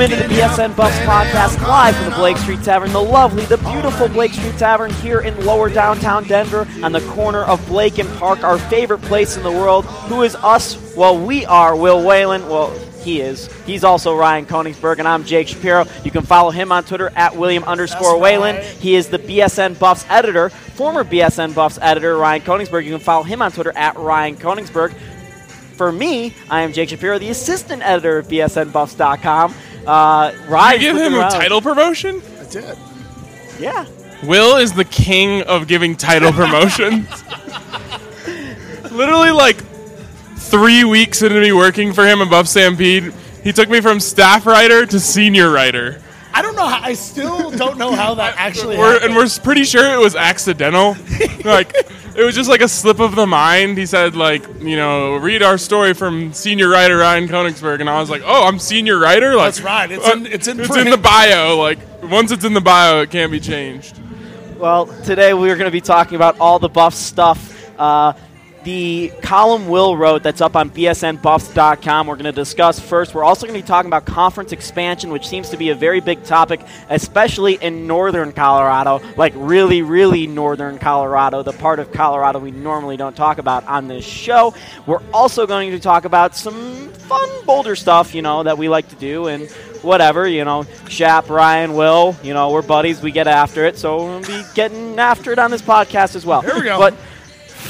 Welcome into the BSN Buffs podcast live from the Blake Street Tavern, the lovely, the beautiful Blake Street Tavern here in lower downtown Denver on the corner of Blake and Park, our favorite place in the world. Who is us? Well, we are Will Whalen. Well, he is. He's also Ryan Koenigsberg, and I'm Jake Shapiro. You can follow him on Twitter at William underscore Whalen. He is the BSN Buffs editor, former BSN Buffs editor, Ryan Koenigsberg. You can follow him on Twitter at Ryan Koenigsberg. For me, I am Jake Shapiro, the assistant editor of BSNBuffs.com. Uh, Ryan, You give him a title promotion? I did. Yeah. Will is the king of giving title promotions. Literally, like three weeks into me working for him above Stampede, he took me from staff writer to senior writer. I don't know. How, I still don't know how that actually We're, happened. and we're pretty sure it was accidental. like it was just like a slip of the mind. He said, like, you know, read our story from senior writer Ryan Koenigsberg, and I was like, oh, I'm senior writer. Like, That's right. It's uh, in- it's in it's in the bio. Like once it's in the bio, it can't be changed. Well, today we're going to be talking about all the buff stuff. Uh, the column Will wrote that's up on bsnbuffs.com. We're going to discuss first. We're also going to be talking about conference expansion, which seems to be a very big topic, especially in northern Colorado, like really, really northern Colorado, the part of Colorado we normally don't talk about on this show. We're also going to talk about some fun Boulder stuff, you know, that we like to do and whatever, you know, Shap, Ryan, Will, you know, we're buddies, we get after it, so we'll be getting after it on this podcast as well. Here we go. But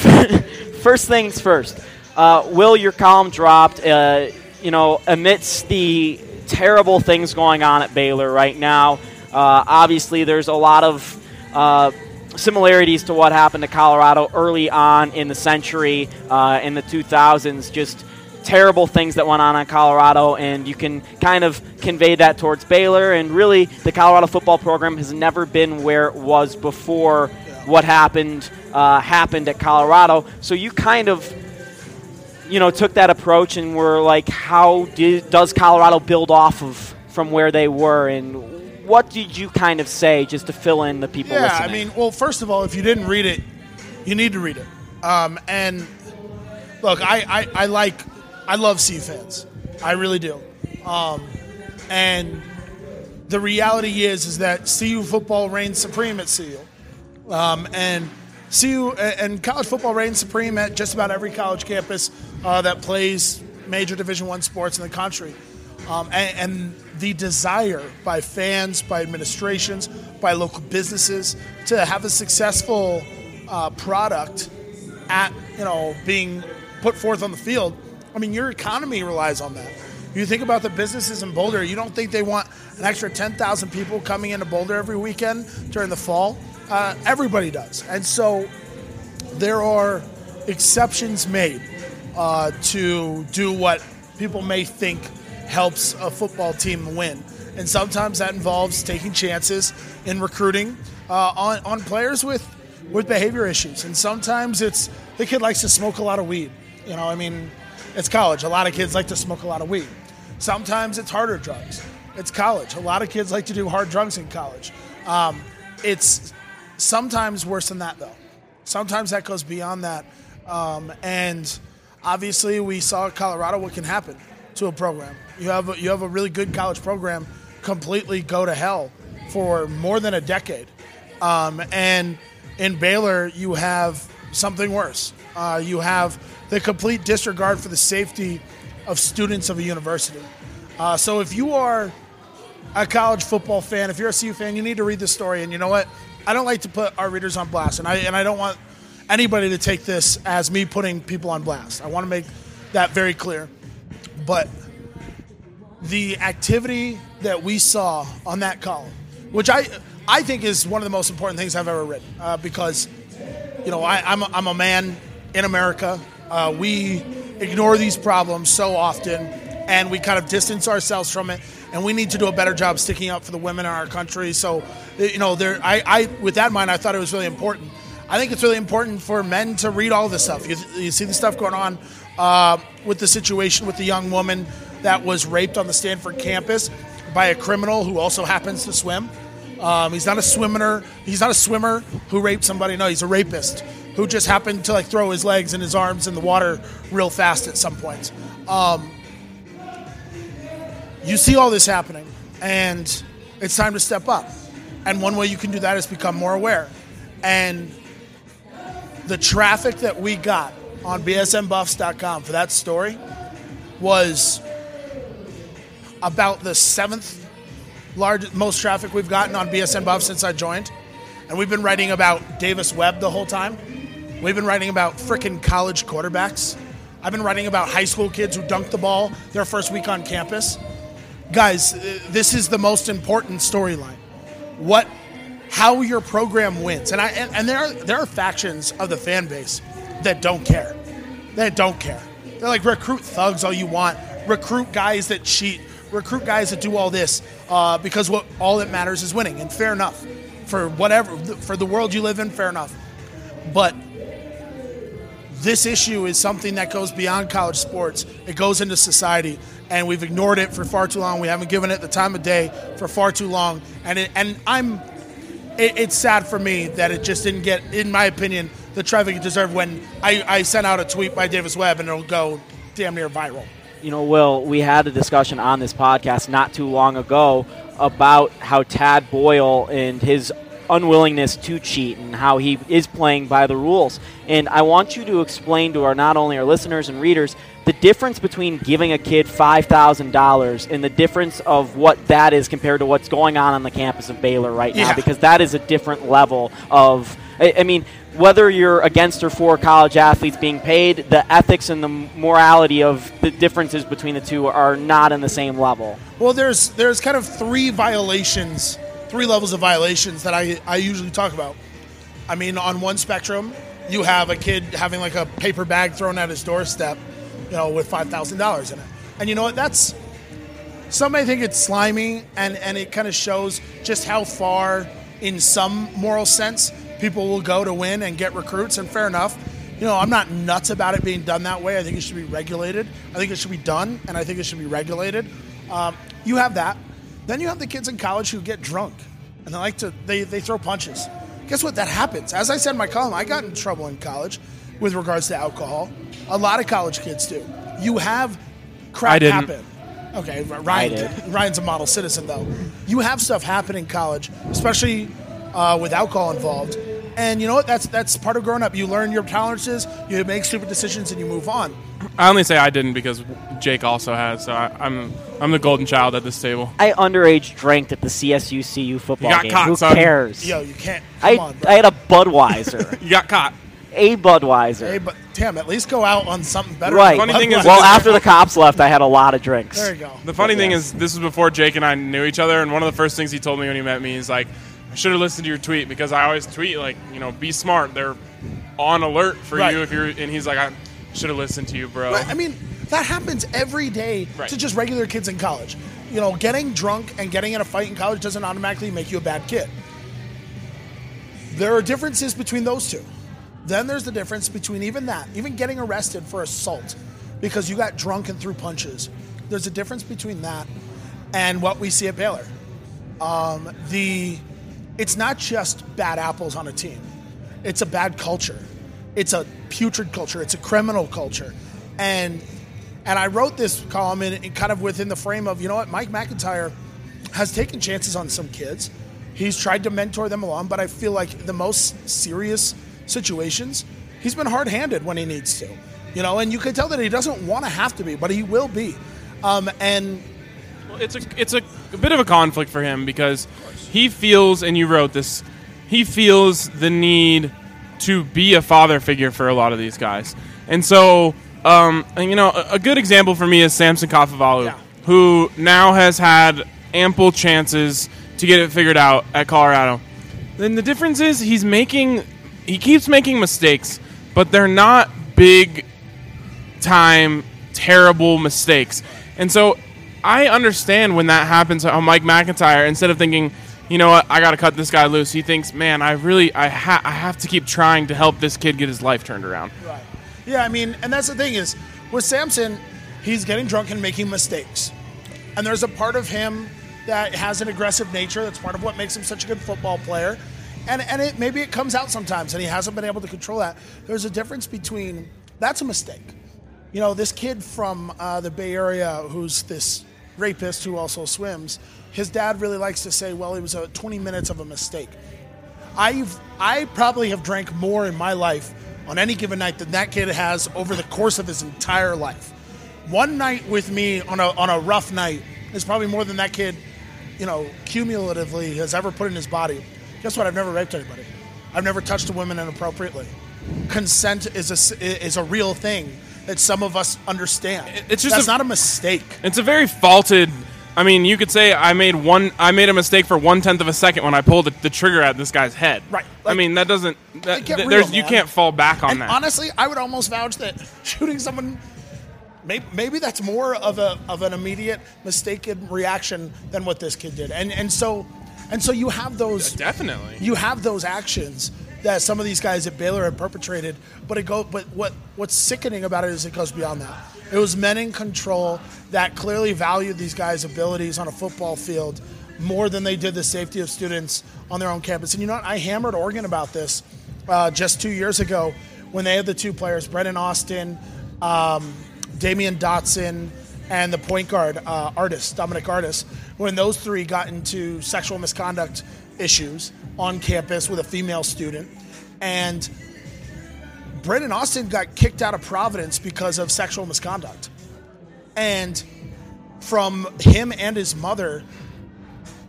first things first, uh, Will, your column dropped, uh, you know, amidst the terrible things going on at Baylor right now. Uh, obviously, there's a lot of uh, similarities to what happened to Colorado early on in the century, uh, in the 2000s. Just terrible things that went on in Colorado, and you can kind of convey that towards Baylor. And really, the Colorado football program has never been where it was before what happened uh, happened at Colorado. So you kind of you know took that approach and were like, how did, does Colorado build off of from where they were, and what did you kind of say just to fill in the people yeah, listening? I mean, well, first of all, if you didn't read it, you need to read it. Um, and look, I, I, I like, I love CU fans. I really do. Um, and the reality is, is that CU football reigns supreme at CU. Um, and CU and college football reigns supreme at just about every college campus uh, that plays major Division One sports in the country. Um, and, and the desire by fans, by administrations, by local businesses to have a successful uh, product at you know being put forth on the field. I mean, your economy relies on that. You think about the businesses in Boulder. You don't think they want an extra 10,000 people coming into Boulder every weekend during the fall? Uh, everybody does, and so there are exceptions made uh, to do what people may think helps a football team win. And sometimes that involves taking chances in recruiting uh, on, on players with, with behavior issues. And sometimes it's the kid likes to smoke a lot of weed. You know, I mean, it's college. A lot of kids like to smoke a lot of weed. Sometimes it's harder drugs. It's college. A lot of kids like to do hard drugs in college. Um, it's sometimes worse than that, though. Sometimes that goes beyond that. Um, and obviously, we saw Colorado what can happen to a program. You have a, you have a really good college program completely go to hell for more than a decade. Um, and in Baylor, you have something worse. Uh, you have the complete disregard for the safety of students of a university. Uh, so if you are a college football fan, if you're a CU fan, you need to read this story. And you know what? I don't like to put our readers on blast, and I and I don't want anybody to take this as me putting people on blast. I want to make that very clear. But the activity that we saw on that column, which I I think is one of the most important things I've ever written, uh, because you know I, I'm a, I'm a man in America. Uh, we ignore these problems so often, and we kind of distance ourselves from it. And we need to do a better job sticking up for the women in our country. So, you know, there. I, I with that in mind, I thought it was really important. I think it's really important for men to read all this stuff. You, you see the stuff going on uh, with the situation with the young woman that was raped on the Stanford campus by a criminal who also happens to swim. Um, he's not a swimmer. He's not a swimmer who raped somebody. No, he's a rapist who just happened to like throw his legs and his arms in the water real fast at some point. Um, you see all this happening, and it's time to step up. And one way you can do that is become more aware. And the traffic that we got on bsnbuffs.com for that story was about the seventh largest, most traffic we've gotten on BSN since I joined. And we've been writing about Davis Webb the whole time. We've been writing about frickin' college quarterbacks. I've been writing about high school kids who dunked the ball their first week on campus. Guys, this is the most important storyline. What, how your program wins, and I and, and there are there are factions of the fan base that don't care, that don't care. They're like recruit thugs all you want, recruit guys that cheat, recruit guys that do all this uh, because what all that matters is winning, and fair enough. For whatever for the world you live in, fair enough. But this issue is something that goes beyond college sports. It goes into society, and we've ignored it for far too long. We haven't given it the time of day for far too long, and it, and I'm. It, it's sad for me that it just didn't get, in my opinion, the traffic it deserved. When I, I sent out a tweet by Davis Webb, and it'll go damn near viral. You know, Will, we had a discussion on this podcast not too long ago about how Tad Boyle and his unwillingness to cheat and how he is playing by the rules. And I want you to explain to our not only our listeners and readers the difference between giving a kid $5,000 and the difference of what that is compared to what's going on on the campus of Baylor right now Yeah. because that is a different level of I I mean whether you're against or for college athletes being paid, the ethics and the morality of the differences between the two are not in the same level. Well, there's there's kind of three violations, three levels of violations that I, I usually talk about. I mean, on one spectrum, you have a kid having like a paper bag thrown at his doorstep, you know, with five thousand dollars in it. And you know what? That's some may think it's slimy and, and it kind of shows just how far in some moral sense people will go to win and get recruits and fair enough. You know i'm not nuts about it being done that way. I think it should be regulated. I think it should be done and i think it should be regulated. Um, you have that. Then you have the kids in college who get drunk and they like to they, they throw punches. Guess what? That happens. As i said in my column i got in trouble in college with regards to alcohol a lot of college kids do you have crap I didn't. happen Okay, Ryan. did. Ryan's a model citizen, though. You have stuff happen in college, especially uh, with alcohol involved, and you know what? That's that's part of growing up. You learn your tolerances, you make stupid decisions, and you move on. I only say I didn't because Jake also has. So I, I'm I'm the golden child at this table. I underage drank at the CSU CU football You got game. caught, Who son. cares? Yo, you can't. I, on, bro. I had a Budweiser. You got caught. A Budweiser. hey, but damn, at least go out on something better. right. Funny thing is- well, after the cops left, I had a lot of drinks. there you go. The funny thing yes. is, this was before Jake and I knew each other, and one of the first things he told me when he met me is like, "I should have listened to your tweet because I always tweet like, you know, be smart. They're on alert for Right. you if you're." And he's like, "I should have listened to you, bro." Right, I mean, that happens every day Right. to just regular kids in college. You know, getting drunk and getting in a fight in college doesn't automatically make you a bad kid. There are differences between those two. Then there's the difference between even that, even getting arrested for assault because you got drunk and threw punches. There's a difference between that and what we see at Baylor. Um, the it's not just bad apples on a team. It's a bad culture. It's a putrid culture. It's a criminal culture. And and I wrote this column in, in kind of within the frame of, you know what, Mike McIntyre has taken chances on some kids. He's tried to mentor them along, but I feel like the most serious situations, he's been hard handed when he needs to. You know, and you can tell that he doesn't want to have to be, but he will be. Um, and Well, it's a it's a, a bit of a conflict for him because he feels, and you wrote this, he feels the need to be a father figure for a lot of these guys, and so um, and, you know a, a good example for me is Samson Kafovalu, Yeah. who now has had ample chances to get it figured out at Colorado. Then the difference is he's making he keeps making mistakes, but they're not big time terrible mistakes. And so I understand when that happens on Mike McIntyre instead of thinking, you know what, I got to cut this guy loose. He thinks, man, I really I, ha- I have to keep trying to help this kid get his life turned around. Right. Yeah, I mean, and that's the thing is with Samson, he's getting drunk and making mistakes. And there's a part of him that has an aggressive nature. That's part of what makes him such a good football player. And and it maybe it comes out sometimes and he hasn't been able to control that. There's a difference between that's a mistake. You know, this kid from uh, the Bay Area who's this rapist who also swims, his dad really likes to say, well, it was a 20 minutes of a mistake. I've I probably have drank more in my life on any given night than that kid has over the course of his entire life. One night with me on a on a rough night is probably more than that kid, you know, cumulatively has ever put in his body. Guess what? I've never raped anybody. I've never touched a woman inappropriately. Consent is a is a real thing that some of us understand. It's just that's a- not a mistake. It's a very faulted. I mean, you could say I made one. I made a mistake for one tenth of a second when I pulled the, the trigger at this guy's head. Right, I mean, that doesn't. That, Like, th- real, you can't fall back on And that. honestly, I would almost vouch that shooting someone, maybe, maybe that's more of a of an immediate mistaken reaction than what this kid did. And and so, and so you have those Definitely. you have those actions that some of these guys at Baylor have perpetrated. But it go. But what what's sickening about it is it goes beyond that. It was men in control that clearly valued these guys' abilities on a football field more than they did the safety of students on their own campus. And you know what? I hammered Oregon about this uh, just two years ago when they had the two players, Brandon Austin, um, Damyean Dotson, and the point guard uh, artist Dominic Artis. When those three got into sexual misconduct issues on campus with a female student, and Brandon Austin got kicked out of Providence because of sexual misconduct, and from him and his mother,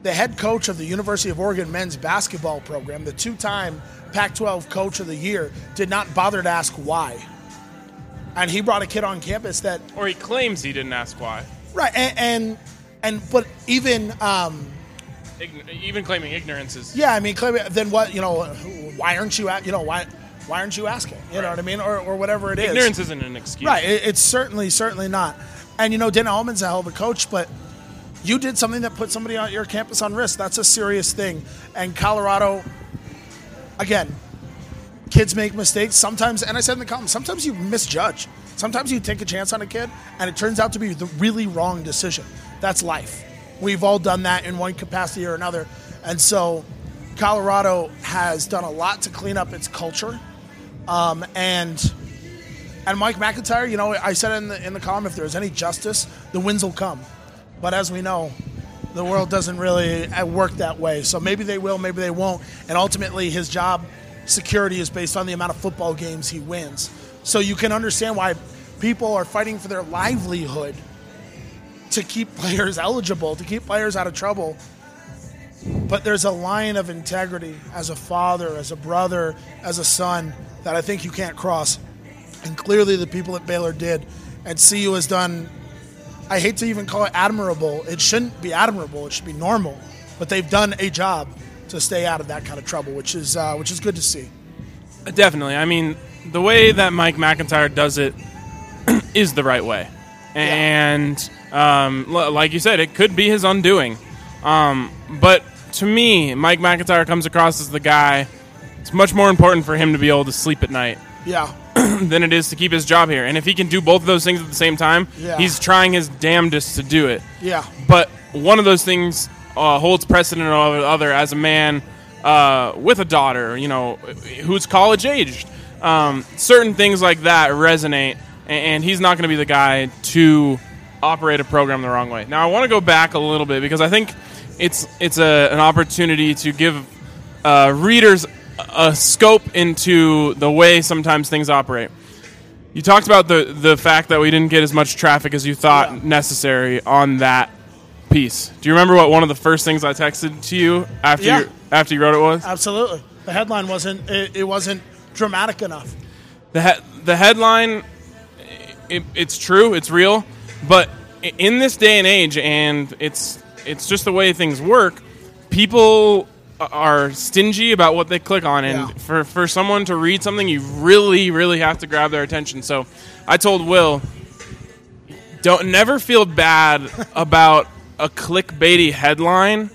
the head coach of the University of Oregon men's basketball program, the two-time Pac-12 coach of the year, did not bother to ask why. And he brought a kid on campus that or he claims he didn't ask why. right and and, and but even um, Ign- even claiming ignorance is. yeah, I mean, clearly, then what? You know, why aren't you? at You know, why why aren't you asking? You know what I mean, or or whatever it is. Ignorance isn't an excuse. Right. It, it's certainly, certainly not. And you know, Dana Altman's a hell of a coach, but you did something that put somebody on your campus on risk. That's a serious thing. And Colorado, again, kids make mistakes sometimes. And I said in the comments, sometimes you misjudge. Sometimes you take a chance on a kid, and it turns out to be the really wrong decision. That's life. We've all done that in one capacity or another. And so, Colorado has done a lot to clean up its culture. Um, and and Mike McIntyre, you know, I said in the in the column, if there's any justice, the wins will come. But as we know, the world doesn't really uh, work that way. So maybe they will, maybe they won't. And ultimately, his job security is based on the amount of football games he wins. So you can understand why people are fighting for their livelihood to keep players eligible, to keep players out of trouble. But there's a line of integrity as a father, as a brother, as a son that I think you can't cross. And clearly, the people at Baylor did. And CU has done, I hate to even call it admirable. It shouldn't be admirable, it should be normal. But they've done a job to stay out of that kind of trouble, which is, uh, which is good to see. Definitely. I mean, the way that Mike McIntyre does it is the right way. And um, l- like you said, it could be his undoing. Um, but to me, Mike McIntyre comes across as the guy. It's much more important for him to be able to sleep at night Yeah. than it is to keep his job here. And if he can do both of those things at the same time, Yeah. he's trying his damnedest to do it. Yeah. But one of those things uh, holds precedent over the other as a man uh, with a daughter, you know, who's college aged. Um, certain things like that resonate, and he's not going to be the guy to operate a program the wrong way. Now, I want to go back a little bit because I think it's it's a, an opportunity to give uh, readers a scope into the way sometimes things operate. You talked about the the fact that we didn't get as much traffic as you thought Yeah. necessary on that piece. Do you remember what one of the first things I texted to you after Yeah. you, after you wrote it was? Absolutely. The headline wasn't, it, it wasn't dramatic enough. The he- the headline it, it's true, it's real, but in this day and age and it's it's just the way things work, people are stingy about what they click on and Yeah. for for someone to read something you really really have to grab their attention. So I told Will don't never feel bad about a clickbaity headline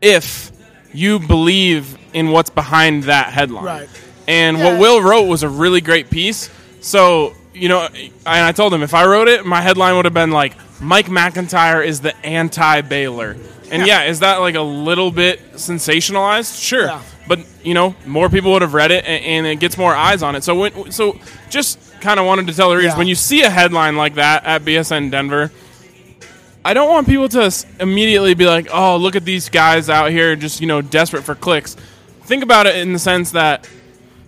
if you believe in what's behind that headline. Right. And Yeah. what Will wrote was a really great piece. So, you know, and I told him if I wrote it, my headline would have been like, Mike McIntyre is the anti Baylor. And yeah. is that like a little bit sensationalized? Sure. Yeah. But, you know, more people would have read it and, and it gets more eyes on it. So, when, so just kind of wanted to tell the readers Yeah. when you see a headline like that at BSN Denver, I don't want people to immediately be like, "Oh, look at these guys out here, just you know, desperate for clicks." Think about it in the sense that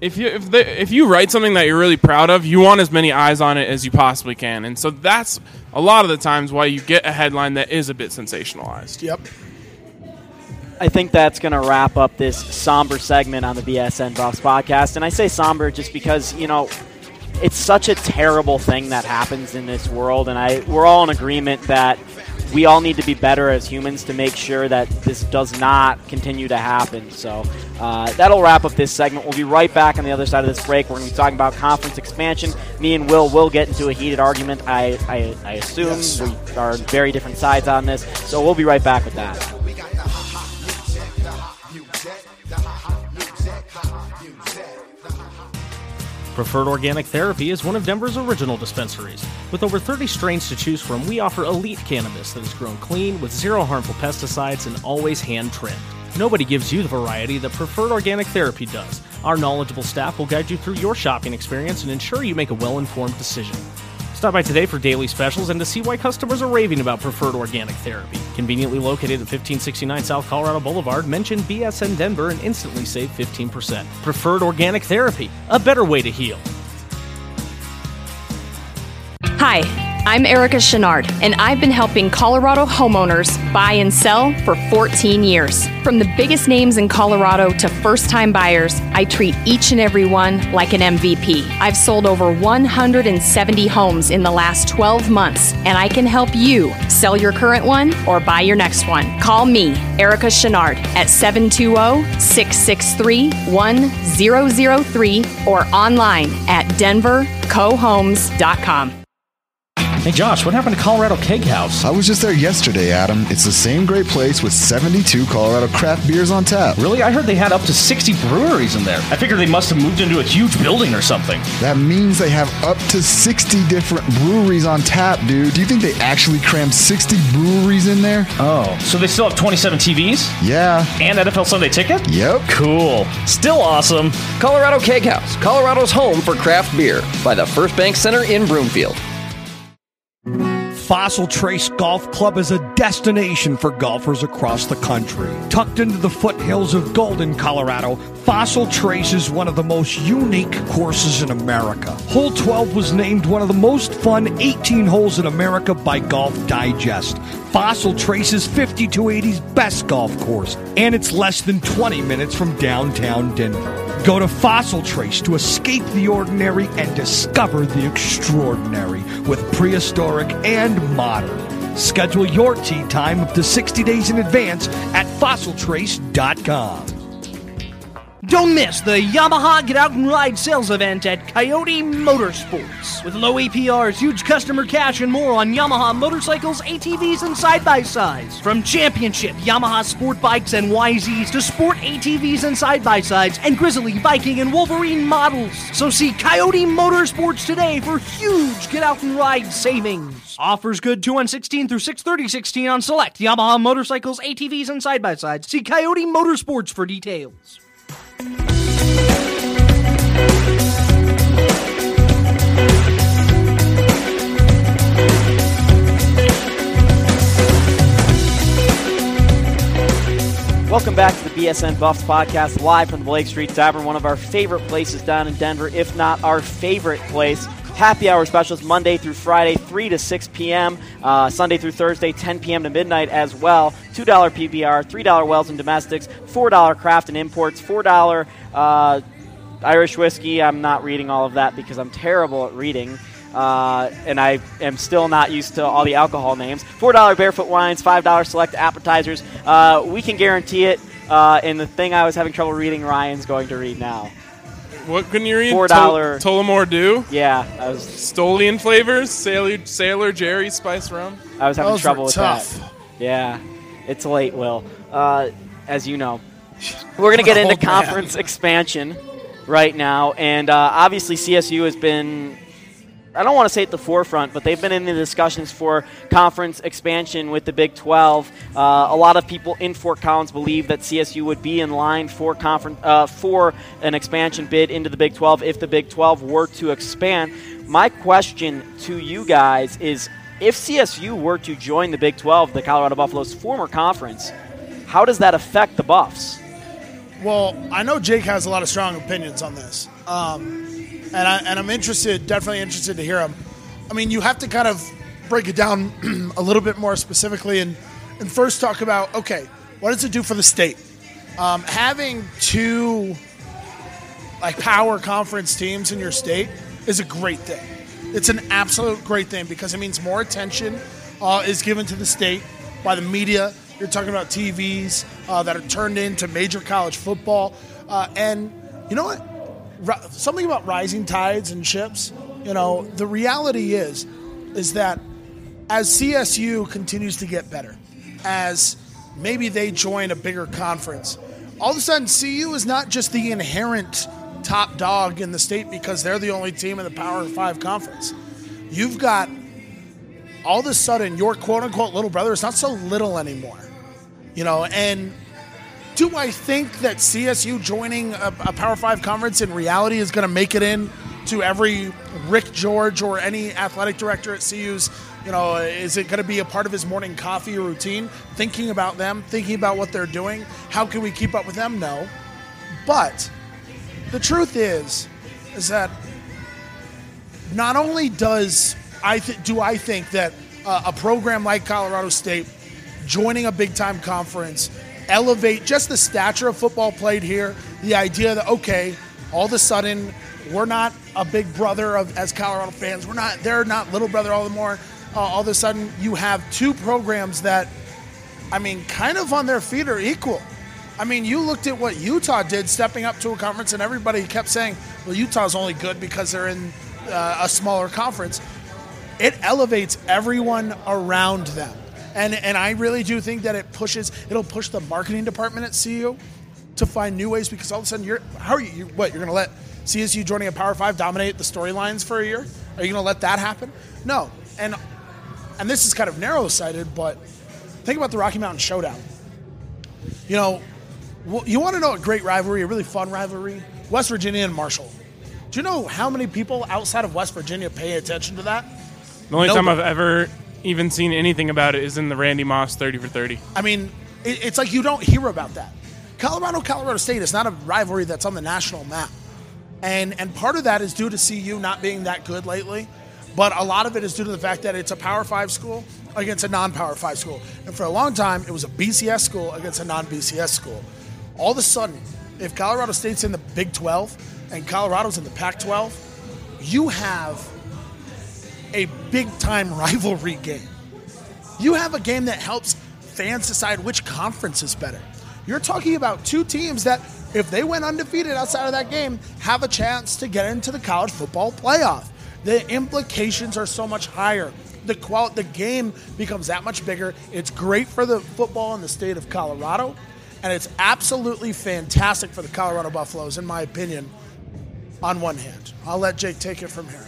if you if they, if you write something that you're really proud of, you want as many eyes on it as you possibly can, and so that's a lot of the times why you get a headline that is a bit sensationalized. Yep. I think that's going to wrap up this somber segment on the BSN Buffs podcast. And I say somber just because, you know, it's such a terrible thing that happens in this world. And I we're all in agreement that we all need to be better as humans to make sure that this does not continue to happen. So uh, that'll wrap up this segment. We'll be right back on the other side of this break. We're going to be talking about conference expansion. Me and Will will get into a heated argument. I, I, I assume Yes. we are very different sides on this. So we'll be right back with that. Preferred Organic Therapy is one of Denver's original dispensaries. With over 30 strains to choose from, we offer elite cannabis that is grown clean with zero harmful pesticides and always hand trimmed. Nobody gives you the variety that Preferred Organic Therapy does. Our knowledgeable staff will guide you through your shopping experience and ensure you make a well informed decision. Stop by today for daily specials and to see why customers are raving about Preferred Organic Therapy. Conveniently located at 1569 South Colorado Boulevard, mention BSN Denver and instantly save 15%. Preferred Organic Therapy, a better way to heal. Hi, I'm Erica Chenard, and I've been helping Colorado homeowners buy and sell for 14 years. From the biggest names in Colorado to first time buyers, I treat each and every one like an MVP. I've sold over 170 homes in the last 12 months, and I can help you sell your current one or buy your next one. Call me, Erica Chenard, at 720 663 1003 or online at denvercohomes.com. Hey Josh, what happened to Colorado Keg House? I was just there yesterday, Adam. It's the same great place with 72 Colorado craft beers on tap. Really? I heard they had up to 60 breweries in there. I figured they must have moved into a huge building or something. That means they have up to 60 different breweries on tap, dude. Do you think they actually crammed 60 breweries in there? Oh, so they still have 27 TVs? Yeah. And NFL Sunday ticket? Yep. Cool. Still awesome. Colorado Keg House, Colorado's home for craft beer, by the First Bank Center in Broomfield. Fossil Trace Golf Club is a destination for golfers across the country. Tucked into the foothills of Golden, Colorado, Fossil Trace is one of the most unique courses in America. Hole 12 was named one of the most fun 18 holes in America by Golf Digest. Fossil Trace is 5280's best golf course, and it's less than 20 minutes from downtown Denver. Go to Fossil Trace to escape the ordinary and discover the extraordinary with prehistoric and modern. Schedule your tee time up to 60 days in advance at fossiltrace.com. Don't miss the Yamaha Get Out and Ride sales event at Coyote Motorsports. With low APRs, huge customer cash, and more on Yamaha motorcycles, ATVs, and side by sides. From championship Yamaha sport bikes and YZs to sport ATVs and side by sides, and Grizzly, Viking, and Wolverine models. So see Coyote Motorsports today for huge Get Out and Ride savings. Offers good 2 on 16 through 63016 on select Yamaha motorcycles, ATVs, and side by sides. See Coyote Motorsports for details. Welcome back to the BSN Buffs podcast, live from the Blake Street Tavern, one of our favorite places down in Denver, if not our favorite place. Happy hour specials Monday through Friday, 3 to 6 p.m., uh, Sunday through Thursday, 10 p.m. to midnight as well. $2 PBR, $3 Wells and Domestics, $4 Craft and Imports, $4 uh, Irish Whiskey. I'm not reading all of that because I'm terrible at reading. Uh, and I am still not used to all the alcohol names. $4 Barefoot Wines, $5 Select Appetizers. Uh, we can guarantee it. Uh, and the thing I was having trouble reading, Ryan's going to read now. What can you read? Four Tol- dollar- Tullamore Dew, Yeah, I was Stolian flavors, Sailor, Sailor Jerry Spice Rum. I was having Those trouble with tough. that. Yeah, it's late, Will. Uh, as you know, we're going to get into Old man. conference expansion right now, and uh, obviously CSU has been. I don't want to say at the forefront, but they've been in the discussions for conference expansion with the Big 12. Uh, a lot of people in Fort Collins believe that CSU would be in line for conference uh, for an expansion bid into the Big 12 if the Big 12 were to expand. My question to you guys is if CSU were to join the Big 12, the Colorado Buffaloes' former conference, how does that affect the Buffs? Well, I know Jake has a lot of strong opinions on this, um, and, I, and I'm interested, definitely interested to hear them. I mean, you have to kind of break it down a little bit more specifically, and and first talk about okay, what does it do for the state? Um, having two like power conference teams in your state is a great thing. It's an absolute great thing because it means more attention uh, is given to the state by the media. You're talking about TVs uh, that are turned into major college football, uh, and you know what? Something about rising tides and ships. You know, the reality is, is that as CSU continues to get better, as maybe they join a bigger conference, all of a sudden CU is not just the inherent top dog in the state because they're the only team in the Power Five conference. You've got all of a sudden your quote unquote little brother is not so little anymore. You know, and do I think that CSU joining a, a Power Five conference in reality is going to make it in to every Rick George or any athletic director at CU's? You know, is it going to be a part of his morning coffee routine? Thinking about them, thinking about what they're doing. How can we keep up with them? No. But the truth is, is that not only does I th- do I think that uh, a program like Colorado State joining a big time conference elevate just the stature of football played here, the idea that okay, all of a sudden we're not a big brother of as Colorado fans, we're not they're not little brother all the more. Uh, all of a sudden you have two programs that I mean, kind of on their feet are equal. I mean, you looked at what Utah did stepping up to a conference, and everybody kept saying, well, Utah's only good because they're in uh, a smaller conference. It elevates everyone around them. And, and I really do think that it pushes, it'll push the marketing department at CU to find new ways because all of a sudden you're, how are you, you what, you're going to let CSU joining a Power Five dominate the storylines for a year? Are you going to let that happen? No. And, and this is kind of narrow sighted, but think about the Rocky Mountain Showdown. You know, you want to know a great rivalry, a really fun rivalry? West Virginia and Marshall. Do you know how many people outside of West Virginia pay attention to that? The only time I've ever even seen anything about it is in the Randy Moss 30 for 30. I mean, it, it's like you don't hear about that. Colorado, Colorado State is not a rivalry that's on the national map. And, and part of that is due to CU not being that good lately, but a lot of it is due to the fact that it's a Power Five school against a non Power Five school. And for a long time, it was a BCS school against a non BCS school. All of a sudden, if Colorado State's in the Big 12 and Colorado's in the Pac 12, you have a big time rivalry game. You have a game that helps fans decide which conference is better. You're talking about two teams that, if they went undefeated outside of that game, have a chance to get into the college football playoff. The implications are so much higher. The qual- the game becomes that much bigger. It's great for the football in the state of Colorado, and it's absolutely fantastic for the Colorado Buffaloes, in my opinion. On one hand, I'll let Jake take it from here.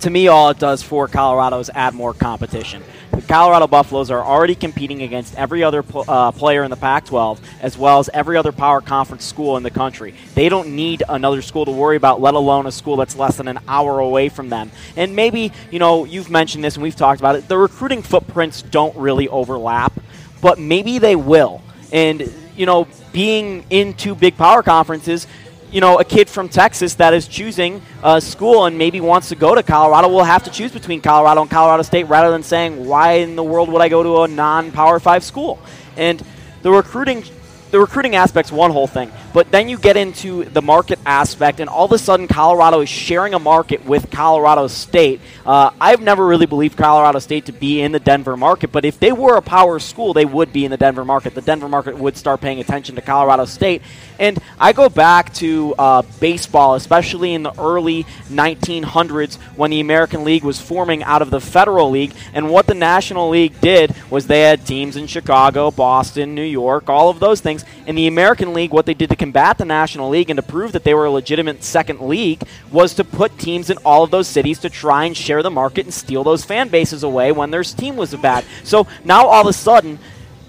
To me, all it does for Colorado is add more competition. The Colorado Buffaloes are already competing against every other pl- uh, player in the Pac 12, as well as every other power conference school in the country. They don't need another school to worry about, let alone a school that's less than an hour away from them. And maybe, you know, you've mentioned this and we've talked about it, the recruiting footprints don't really overlap, but maybe they will. And, you know, being in two big power conferences, you know, a kid from Texas that is choosing a school and maybe wants to go to Colorado will have to choose between Colorado and Colorado State rather than saying, why in the world would I go to a non Power 5 school? And the recruiting. The recruiting aspect's one whole thing, but then you get into the market aspect, and all of a sudden, Colorado is sharing a market with Colorado State. Uh, I've never really believed Colorado State to be in the Denver market, but if they were a power school, they would be in the Denver market. The Denver market would start paying attention to Colorado State. And I go back to uh, baseball, especially in the early 1900s when the American League was forming out of the Federal League. And what the National League did was they had teams in Chicago, Boston, New York, all of those things. In the American League, what they did to combat the National League and to prove that they were a legitimate second league was to put teams in all of those cities to try and share the market and steal those fan bases away when their team was bad. So now all of a sudden,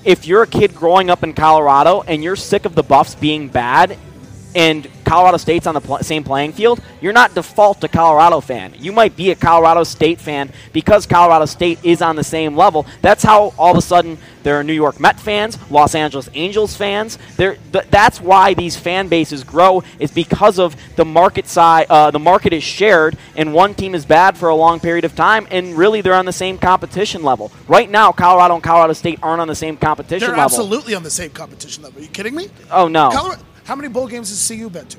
if you're a kid growing up in Colorado and you're sick of the Buffs being bad, and Colorado State's on the pl- same playing field, you're not default to Colorado fan. You might be a Colorado State fan because Colorado State is on the same level. That's how all of a sudden there are New York Met fans, Los Angeles Angels fans. There, th- that's why these fan bases grow is because of the market side. Uh, the market is shared, and one team is bad for a long period of time, and really they're on the same competition level. Right now, Colorado and Colorado State aren't on the same competition They're level. absolutely on the same competition level. Are you kidding me? Oh no. Colorado, how many bowl games has CU been to?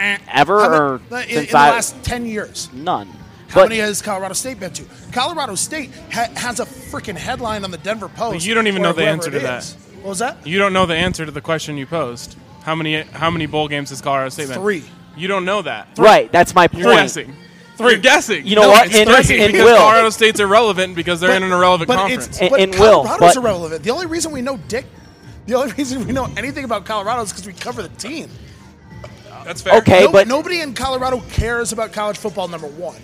Eh, ever many- or uh, in, in the I last ten years? none. How But many has Colorado State been to? Colorado State ha- has a freaking headline on the Denver Post. you don't even know the answer it to that. is. What was that? You don't know the answer to the question you posed. How many how many bowl games has Colorado State been? Three. You don't know that. right, that's my point. You're guessing. You're guessing. You know No, what? It's And- three and because Will- Colorado State's irrelevant because they're in an irrelevant but conference. It's, but and Will, Colorado's but- irrelevant. The only reason we know Dick, the only reason we know anything about Colorado is because we cover the team. That's fair. Okay, No- but nobody in Colorado cares about college football. Number one,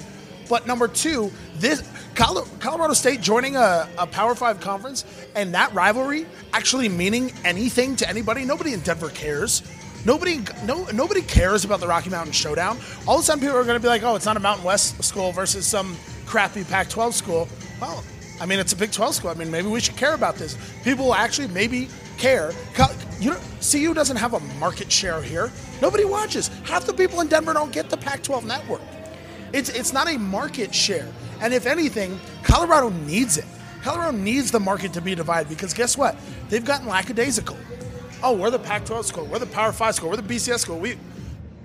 but number two, this Colorado State joining a, a Power Five conference and that rivalry actually meaning anything to anybody. Nobody in Denver cares. Nobody, no, nobody cares about the Rocky Mountain Showdown. All of a sudden, people are going to be like, "Oh, it's not a Mountain West school versus some crappy Pac-12 school." Well, I mean, it's a Big 12 school. I mean, maybe we should care about this. People will actually maybe care. You know, CU doesn't have a market share here. Nobody watches. Half the people in Denver don't get the Pac-12 network. It's it's not a market share. And if anything, Colorado needs it. Colorado needs the market to be divided because guess what? They've gotten lackadaisical. Oh, we're the Pac-12 school. We're the Power Five school. We're the BCS school. We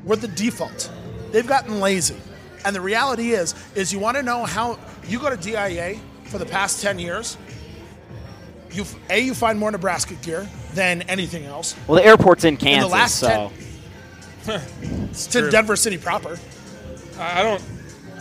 we're the default. They've gotten lazy. And the reality is, is you want to know how you go to DIA for the past 10 years, you A, you find more Nebraska gear than anything else. well, the airport's in Kansas, last so 10 It's to true. Denver City proper. I I don't.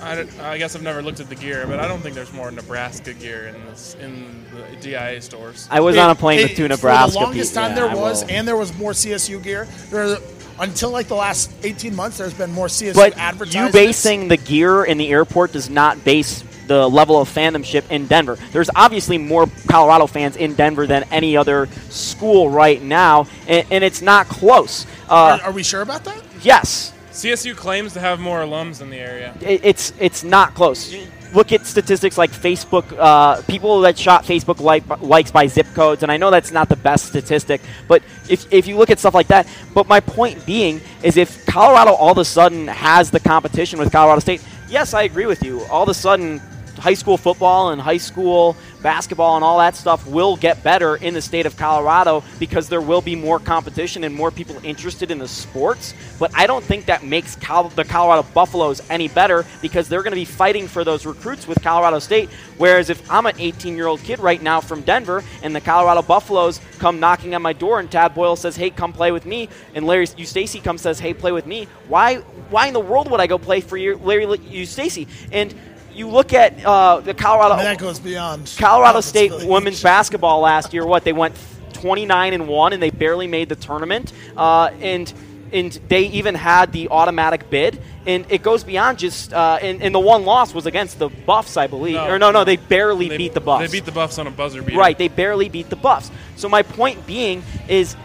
I, don't- I guess I've never looked at the gear, but I don't think there's more Nebraska gear in this, in the DIA stores. I was on a plane with two Nebraska For the longest people. time Yeah, there I was, and there was more CSU gear. There, until like the last 18 months, there's been more CSU But you basing the gear in the airport does not base the level of fandomship in Denver. There's obviously more Colorado fans in Denver than any other school right now, and, and it's not close. Uh, Are, are we sure about that? yes, CSU claims to have more alums in the area. it, it's it's not close. Look at statistics like Facebook, uh, people that shot Facebook like, likes by zip codes, and I know that's not the best statistic, but if, if you look at stuff like that, but my point being is if Colorado all of a sudden has the competition with Colorado State, yes, I agree with you. All of a sudden, high school football and high school basketball and all that stuff will get better in the state of Colorado because there will be more competition and more people interested in the sports. But I don't think that makes the Colorado Buffaloes any better because they're going to be fighting for those recruits with Colorado State. Whereas if I'm an 18 year old kid right now from Denver and the Colorado Buffaloes come knocking on my door and Tad Boyle says, "Hey, come play with me," and Larry Eustachy comes says, "Hey, play with me," why why in the world would I go play for your Larry Eustachy? And you look at uh, the Colorado I mean, that goes beyond Colorado State affiliation. women's basketball last year. What they went 29 and one, and they barely made the tournament. Uh, and and they even had the automatic bid. And it goes beyond just. Uh, and, and the one loss was against the Buffs, I believe. No. or no, no, they barely They beat the Buffs. They beat the Buffs on a buzzer beater. Right, they barely beat the Buffs. So my point being is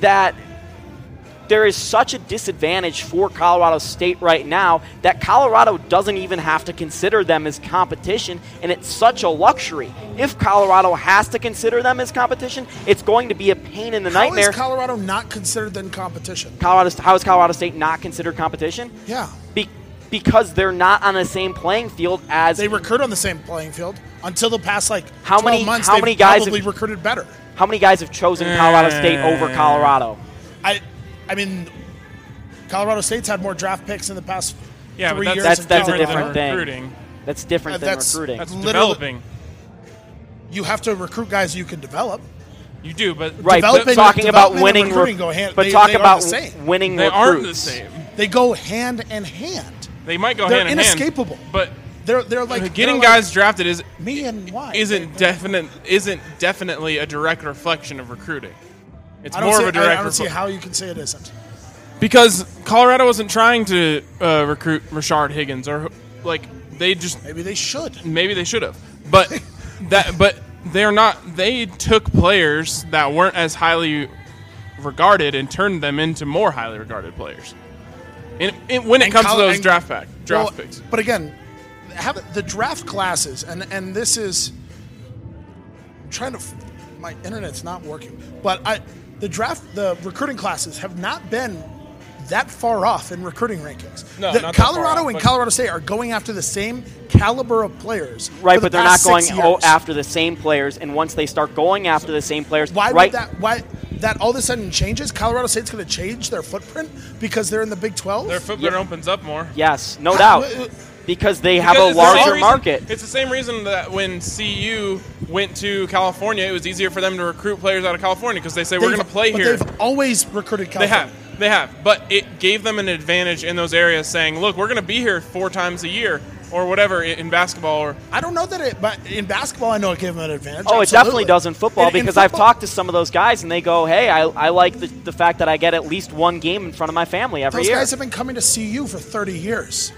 that there is such a disadvantage for Colorado State right now that Colorado doesn't even have to consider them as competition, and it's such a luxury. If Colorado has to consider them as competition, it's going to be a pain in the How nightmare. is Colorado not considered then competition? Colorado, how is Colorado State not considered competition? Yeah. Be- because they're not on the same playing field as They recruit on the same playing field until the past like How 12 many- months. how many guys probably have- recruited better? how many guys have chosen Colorado State over Colorado. I, I mean, Colorado State's had more draft picks in the past Yeah, but three that's- years. That's than that's a different thing. recruiting. That's different Uh, than that's- recruiting. That's developing. You have to recruit guys you can develop. You do, but Right, but Development- talking about winning, recruiting re- go hand- but they- talk they about the same. winning they recruits. aren't the same. They go hand in hand. They might go They're hand in hand. inescapable. But They're they're like getting they're like guys drafted is me and why isn't definite isn't definitely a direct reflection of recruiting. It's I don't more see, of a direct I don't see how you can say it isn't. because Colorado wasn't trying to uh, recruit Rashard Higgins or like they just Maybe they should. maybe they should have, but that but they're not. They took players that weren't as highly regarded and turned them into more highly regarded players. And, and when it And comes col- to those and- draft pack draft well, picks, But again, have the draft classes, and and this is I'm trying to. My internet's not working, but I the draft the recruiting classes have not been that far off in recruiting rankings. No, The not that far Colorado off, and Colorado State are going after the same caliber of players, Right, for the but they're not going six oh, years. after the same players. And once they start going after the same players, Why right? would that? Why that all of a sudden changes? Colorado State's going to change their footprint because they're in the Big Twelve. their footprint opens up more. yes, no doubt, because they have a it's the same larger reason- market. It's the same reason that when CU went to California, it was easier for them to recruit players out of California because they say we're going to play but here. They've always recruited California. They have. They have. But it gave them an advantage in those areas saying, look, we're going to be here four times a year or whatever in, in basketball or I don't know that it, but in basketball, I know it gave them an advantage. Oh, it definitely does in football In- in because I've talked to some of those guys and they go, "Hey, I, I like the, the fact that I get at least one game in front of my family every Those year." guys have been coming to CU for 30 years.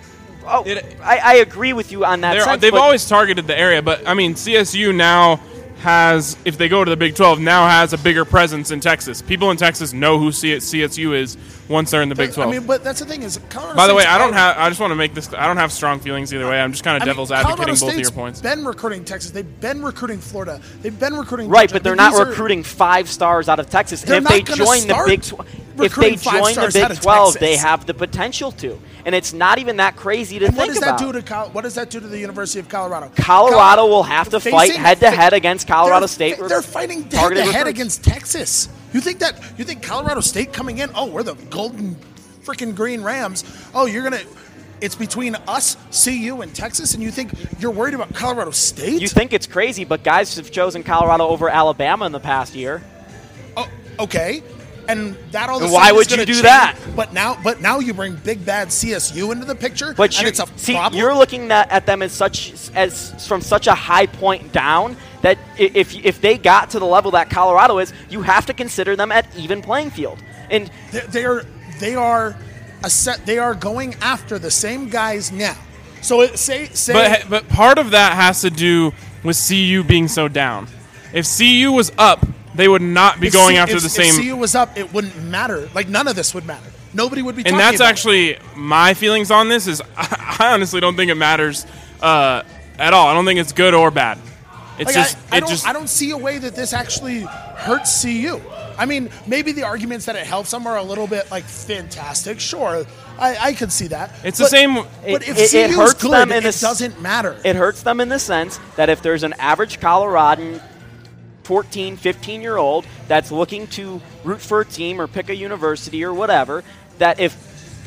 Oh, I, I agree with you on that. They're- sense, they've but- always targeted the area. But, I mean, CSU now has, if they go to the Big 12, now has a bigger presence in Texas. People in Texas know who CSU is once they're in the Big 12. I mean, but that's the thing is, Colorado By the way, I don't have. I just want to make this. I don't have strong feelings either way. I'm just kind of I devil's Colorado advocating both of your points. Been recruiting Texas. They've been recruiting Florida. They've been recruiting Right, Georgia. but they're I mean, not these are- recruiting five stars out of Texas. And if they gonna join the Big, Tw- if they join the Big Twelve, they have the potential to, and it's not even that crazy to And what think does that about. do to Col- what does that do to the University of Colorado? Colorado will have to fight head to head against Colorado they're- State. They're fighting head to head against Texas. You think that? You think Colorado State coming in? Oh, we're the golden freaking green Rams. Oh, you're gonna. It's between us, CU, and Texas, and you think you're worried about Colorado State? You think it's crazy, but guys have chosen Colorado over Alabama in the past year. Oh, okay. And that all of a And why would you do change. that? But now, but now you bring big bad CSU into the picture, But and you it's a see, problem. you're looking at, at them as such as from such a high point down that if if they got to the level that Colorado is, you have to consider them at even playing field. And They- they are they are a set. They are going after the same guys now. So it, say say But but part of that has to do with CU being so down. If CU was up, they would not be if going C- after if- the same. If same. CU was up, it wouldn't matter. Like none of this would matter. Nobody would be. and talking that's about it. actually my feelings on this. Is I, I honestly don't think it matters uh, at all. I don't think it's good or bad. It's Like, just I, I it don't, just I don't see a way that this actually hurts CU. I mean, maybe the arguments that it helps them are a little bit like fantastic. Sure, I, I could see that. It's the But- same- But if it- CU it is hurts good, them in it the doesn't matter. it hurts them in the sense that if there's an average Coloradan 14, 15 year old that's looking to root for a team or pick a university or whatever, that if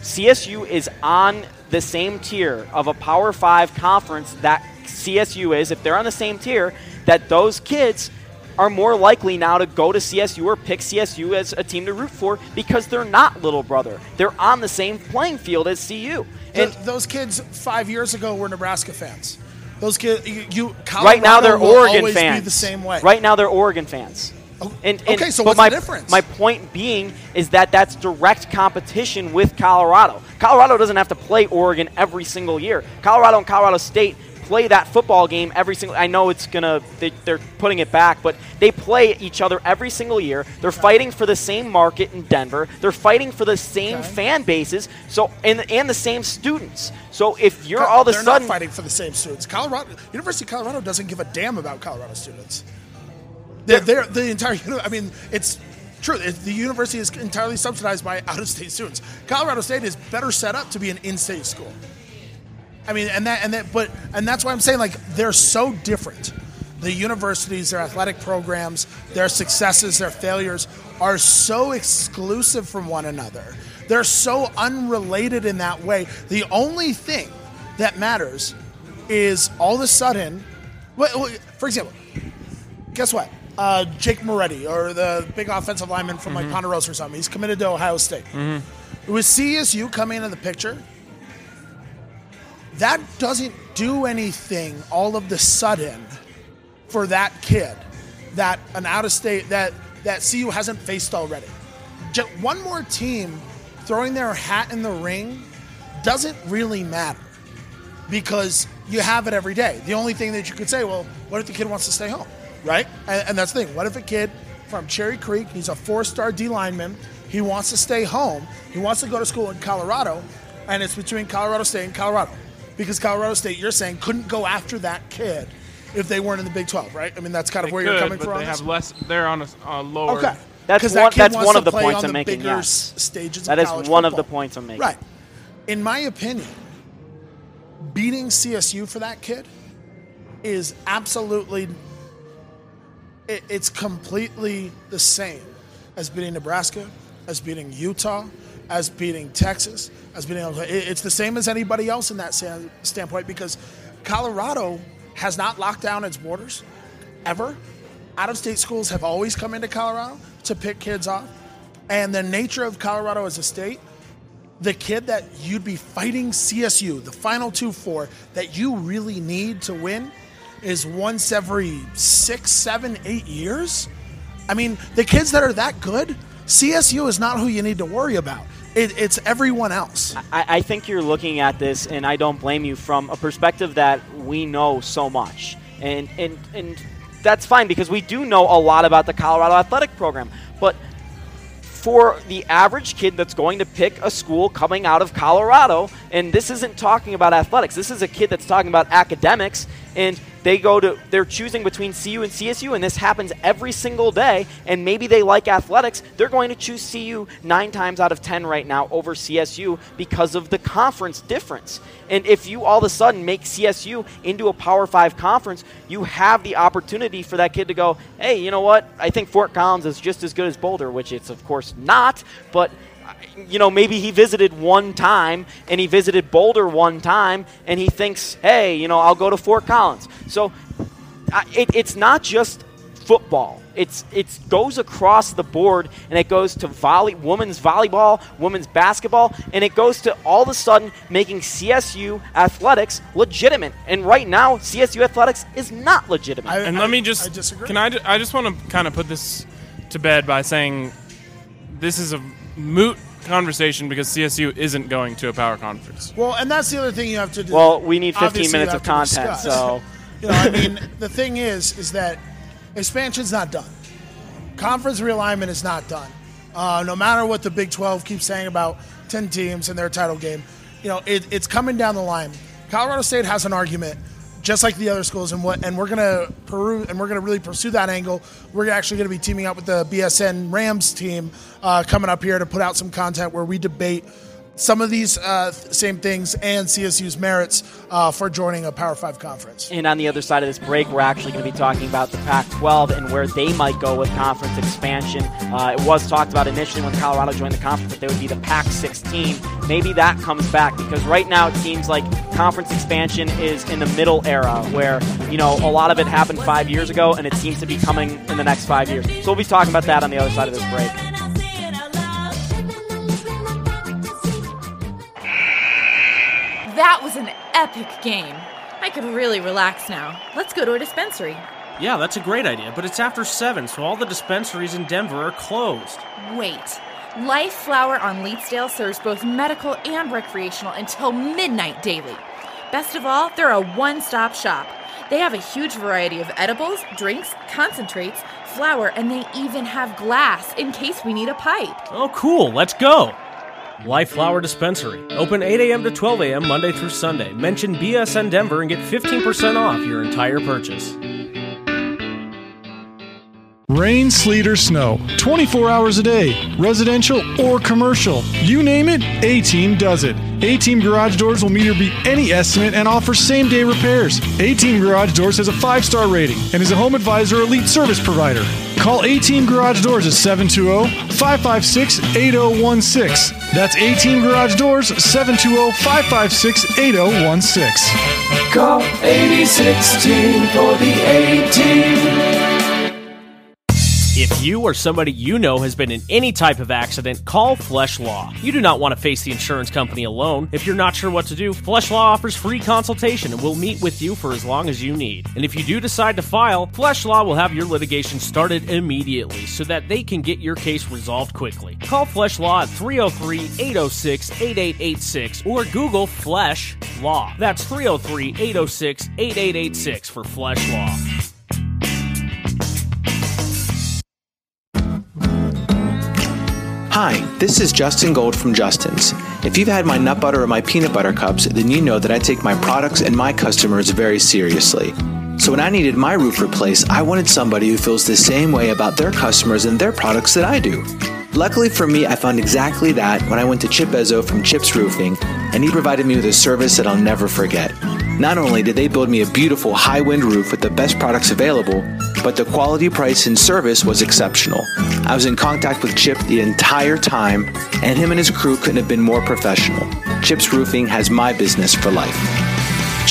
CSU is on the same tier of a Power 5 conference that CSU is, if they're on the same tier, that those kids are more likely now to go to CSU or pick CSU as a team to root for because they're not little brother. They're on the same playing field as CU. Th- And those kids five years ago were Nebraska fans. Those kids, you, you right now they're Oregon fans. Be the same way. Right now they're Oregon fans. Oh, and, and- okay, so but what's my, the difference? My point being is that that's direct competition with Colorado. Colorado doesn't have to play Oregon every single year. Colorado and Colorado State play that football game every single. I know it's gonna they, they're putting it back, but they play each other every single year. They're fighting for the same market in Denver. They're fighting for the same Okay. fan bases. So and and the same students. So if you're all of a they're sudden not fighting for the same students. Colorado University of Colorado doesn't give a damn about Colorado students. They're, they're the entire. I mean, it's true. The university is entirely subsidized by out-of-state students. Colorado State is better set up to be an in-state school. I mean, and that and that, but and that's why I'm saying like they're so different. The universities, their athletic programs, their successes, their failures are so exclusive from one another. They're so unrelated in that way. The only thing that matters is all of a sudden, for example, guess what? Uh, Jake Moretti, or the big offensive lineman from like Ponderosa or something, he's committed to Ohio State. With CSU coming into the picture, that doesn't do anything all of the sudden for that kid that an out of state that that CU hasn't faced already. Just one more team throwing their hat in the ring doesn't really matter because you have it every day. The only thing that you could say, well, what if the kid wants to stay home, right? And, and that's the thing. What if a kid from Cherry Creek. He's a four-star D lineman. He wants to stay home. He wants to go to school in Colorado, and it's between Colorado State and Colorado because Colorado State, you're saying, couldn't go after that kid if they weren't in the Big 12, right? I mean, that's kind of They where you're coming but from. They on this? have less. They're on a s- a lower. Okay. That's 'Cause one- that kid that's wants one to of the play points on I'm the making, bigger yes. s- stages That of is one of the points I'm making. Right. In my opinion, beating CSU for that kid is absolutely it, it's completely the same as beating Nebraska, as beating Utah, as beating Texas, as beating it's the same as anybody else in that standpoint because Colorado has not locked down its borders ever. Out of state schools have always come into Colorado to pick kids off. And the nature of Colorado as a state, the kid that you'd be fighting CSU, the final two for, that you really need to win is once every six, seven, eight years. I mean, the kids that are that good, CSU is not who you need to worry about. It, it's everyone else. I, I think you're looking at this, and I don't blame you from a perspective that we know so much, and and and that's fine because we do know a lot about the Colorado athletic program, but. For the average kid that's going to pick a school coming out of Colorado, and this isn't talking about athletics, this is a kid that's talking about academics, and they go to, they're choosing between CU and CSU, and this happens every single day, and maybe they like athletics, they're going to choose CU nine times out of ten right now over CSU because of the conference difference. And if you all of a sudden make CSU into a Power Five conference, you have the opportunity for that kid to go, hey, you know what? I think Fort Collins is just as good as Boulder, which it's of course not, but you know, maybe he visited one time and he visited Boulder one time and he thinks, hey, you know, I'll go to Fort Collins. So it, it's not just football. It's it goes across the board and it goes to volley, women's volleyball, women's basketball, and it goes to all of a sudden making CSU athletics legitimate. And right now, CSU athletics is not legitimate. and let me just can I? I just want to kind of put this to bed by saying this is a moot conversation because CSU isn't going to a power conference. Well, and that's the other thing you have to do. Well, we need 15 obviously minutes of content, discuss. so- you know, I mean, the thing is, is that expansion's not done. Conference realignment is not done. Uh, no matter what the Big 12 keeps saying about 10 teams and their title game, you know, it, it's coming down the line. Colorado State has an argument, just like the other schools, and what, and we're gonna peru, and we're gonna really pursue that angle. We're actually gonna be teaming up with the BSN Rams team uh, coming up here to put out some content where we debate some of these uh, same things and CSU's merits uh, for joining a Power Five conference. And on the other side of this break, we're actually going to be talking about the Pac 12 and where they might go with conference expansion. Uh, it was talked about initially when Colorado joined the conference that they would be the Pac 16. Maybe that comes back because right now it seems like conference expansion is in the middle era where, you know, a lot of it happened five years ago and it seems to be coming in the next five years. So we'll be talking about that on the other side of this break. That was an epic game. I could really relax now. Let's go to a dispensary. Yeah, that's a great idea, but it's after 7, so all the dispensaries in Denver are closed. Wait. Life Flower on Leetsdale serves both medical and recreational until midnight daily. Best of all, they're a one stop shop. They have a huge variety of edibles, drinks, concentrates, flour, and they even have glass in case we need a pipe. Oh, cool, let's go! Life Flower Dispensary. Open 8 a.m. to 12 a.m. Monday through Sunday. Mention BSN Denver and get 15% off your entire purchase. Rain, sleet, or snow, 24 hours a day, residential or commercial. You name it, A Team does it. A Team Garage Doors will meet or beat any estimate and offer same day repairs. A Team Garage Doors has a five star rating and is a home advisor elite service provider. Call A Team Garage Doors at 720 556 8016. That's A Team Garage Doors 720 556 8016. Call 8016 for the A team. If you or somebody you know has been in any type of accident, call Flesh Law. You do not want to face the insurance company alone. If you're not sure what to do, Flesh Law offers free consultation and will meet with you for as long as you need. And if you do decide to file, Flesh Law will have your litigation started immediately so that they can get your case resolved quickly. Call Flesh Law at 303 806 8886 or Google Flesh Law. That's 303 806 8886 for Flesh Law. Hi, this is Justin Gold from Justin's. If you've had my nut butter or my peanut butter cups, then you know that I take my products and my customers very seriously. So when I needed my roof replaced, I wanted somebody who feels the same way about their customers and their products that I do. Luckily for me, I found exactly that when I went to Chip Ezzo from Chips Roofing, and he provided me with a service that I'll never forget. Not only did they build me a beautiful high wind roof with the best products available, but the quality, price, and service was exceptional. I was in contact with Chip the entire time, and him and his crew couldn't have been more professional. Chips Roofing has my business for life.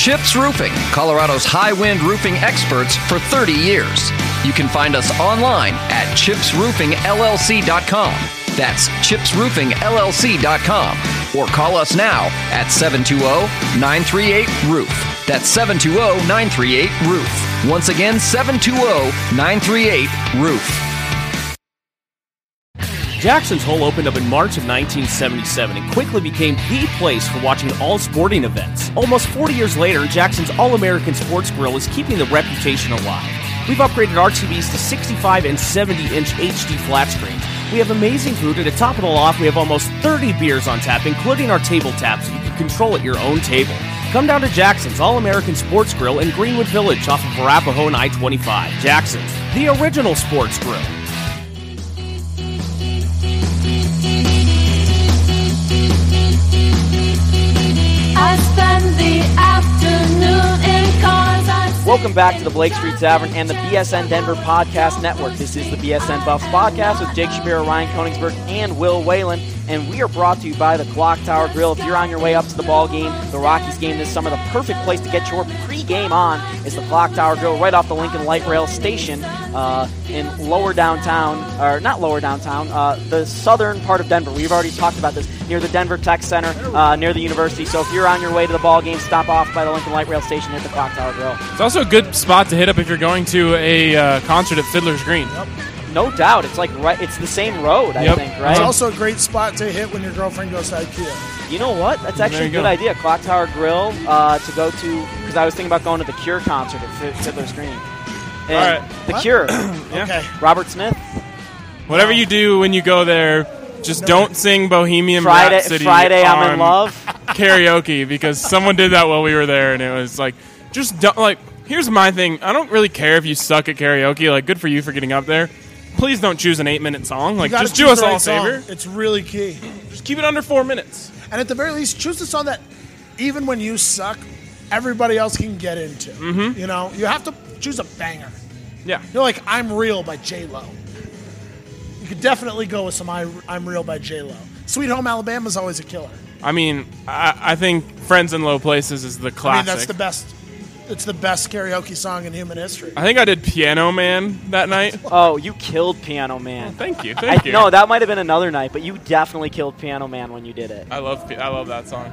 Chips Roofing, Colorado's high wind roofing experts for 30 years. You can find us online at chipsroofingllc.com. That's chipsroofingllc.com. Or call us now at 720 938 Roof. That's 720 938 Roof. Once again, 720 938 Roof. Jackson's Hole opened up in March of 1977 and quickly became the place for watching all sporting events. Almost 40 years later, Jackson's All American Sports Grill is keeping the reputation alive. We've upgraded our TVs to 65 and 70 inch HD flat screens. We have amazing food, and to top it all off, we have almost 30 beers on tap, including our table tap, so you can control at your own table. Come down to Jackson's All American Sports Grill in Greenwood Village off of Arapahoe and I 25. Jackson's, the original sports grill. Welcome back to the Blake Street Tavern and the BSN Denver Podcast Network. This is the BSN Buffs Podcast with Jake Shapiro, Ryan Koenigsberg, and Will Whalen. And we are brought to you by the Clock Tower Grill. If you're on your way up to the ball game, the Rockies game this summer, the perfect place to get your pre-game on is the Clock Tower Grill right off the Lincoln Light Rail Station uh, in lower downtown, or not lower downtown, uh, the southern part of Denver. We've already talked about this, near the Denver Tech Center, uh, near the university. So if you're on your way to the ball game, stop off by the Lincoln Light Rail Station, at the Clock Tower Grill. It's also a good spot to hit up if you're going to a uh, concert at Fiddler's Green. No doubt, it's like right. It's the same road, I think, right? It's also a great spot to hit when your girlfriend goes to IKEA. You know what? That's actually a good go. idea. Clock Tower Grill uh, to go to because I was thinking about going to the Cure concert at Fid- Fiddler's Green. And All right. The What? Cure. Okay. Robert Smith. Whatever you do when you go there, just don't sing Bohemian Friday- Rhapsody. Friday, I'm in love. Karaoke because someone did that while we were there, and it was like, just don't like. Here's my thing. I don't really care if you suck at karaoke. Like, good for you for getting up there. Please don't choose an eight-minute song. Like, just do choose us all a song. favor. It's really key. Just keep it under four minutes. And at the very least, choose a song that even when you suck, everybody else can get into. Mhm. You know, you have to choose a banger. Yeah. You're like "I'm Real" by J Lo. You could definitely go with some I, "I'm Real" by J Lo. "Sweet Home Alabama" is always a killer. I mean, I, I think "Friends in Low Places" is the I mean, classic. that's the best. It's the best karaoke song in human history. I think I did Piano Man that night. Oh, you killed Piano Man. thank you, thank I, you. No, that might have been another night, but you definitely killed Piano Man when you did it. I love I love that song.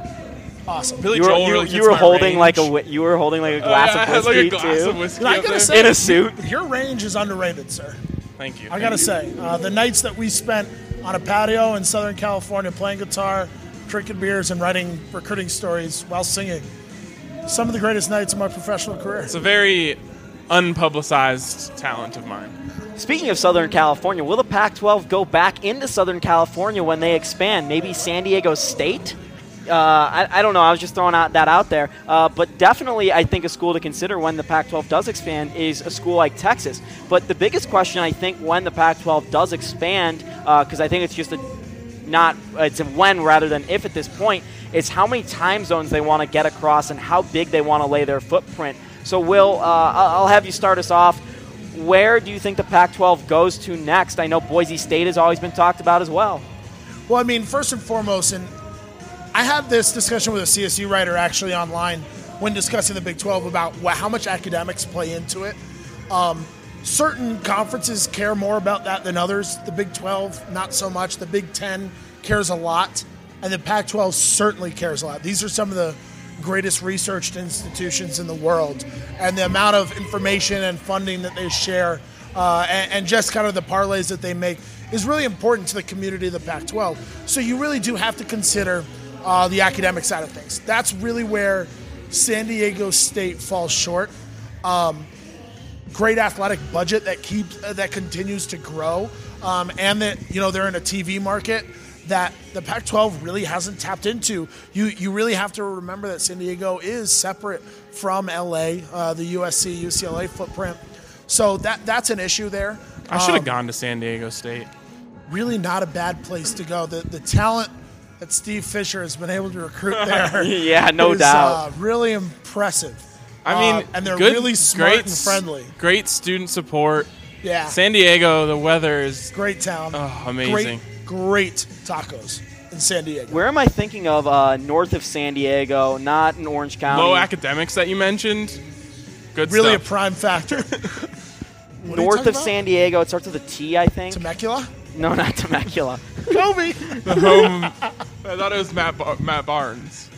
Awesome. Billy you were, Joel you, really you were holding range. like a you were holding like a glass yeah, of had, like, a whiskey glass too. of whiskey I up gotta there. say, In a suit. Your range is underrated, sir. Thank you. I gotta say, uh, the nights that we spent on a patio in Southern California playing guitar, drinking beers, and writing recruiting stories while singing, some of the greatest nights of my professional career. It's a very unpublicized talent of mine. Speaking of Southern California, will the Pac-12 go back into Southern California when they expand? Maybe San Diego State. Uh, I, I don't know. I was just throwing out that out there. Uh, but definitely, I think a school to consider when the Pac-12 does expand is a school like Texas. But the biggest question, I think, when the Pac-12 does expand, because I think it's just a not it's a when rather than if at this point is how many time zones they want to get across and how big they want to lay their footprint. So, Will, uh, I'll have you start us off. Where do you think the Pac-12 goes to next? I know Boise State has always been talked about as well. Well, I mean, first and foremost, and I had this discussion with a CSU writer actually online when discussing the Big 12 about how much academics play into it. Um, certain conferences care more about that than others. The Big 12, not so much. The Big 10 cares a lot, and the Pac 12 certainly cares a lot. These are some of the greatest researched institutions in the world, and the amount of information and funding that they share, uh, and, and just kind of the parlays that they make, is really important to the community of the Pac 12. So you really do have to consider uh, the academic side of things. That's really where San Diego State falls short. Um, great athletic budget that keeps uh, that continues to grow, um, and that you know they're in a TV market that the Pac-12 really hasn't tapped into. You you really have to remember that San Diego is separate from LA, uh, the USC UCLA footprint. So that that's an issue there. I should have Um, gone to San Diego State. really not a bad place to go. The the talent that Steve Fisher has been able to recruit there, Yeah, no is, doubt. uh, really impressive. I mean, Uh, and they're good- really smart great and friendly. Great student support. Yeah. San Diego, the weather is great town. Oh, amazing. Great, great tacos in San Diego. Where am I thinking of? Uh, north of San Diego, not in Orange County. Low academics that you mentioned. Good really stuff. a prime factor. What are you north of about? San Diego. It starts with a T, I think. Temecula. No, not Temecula. Kobe. the home. I thought it was Matt Bar- Matt Barnes.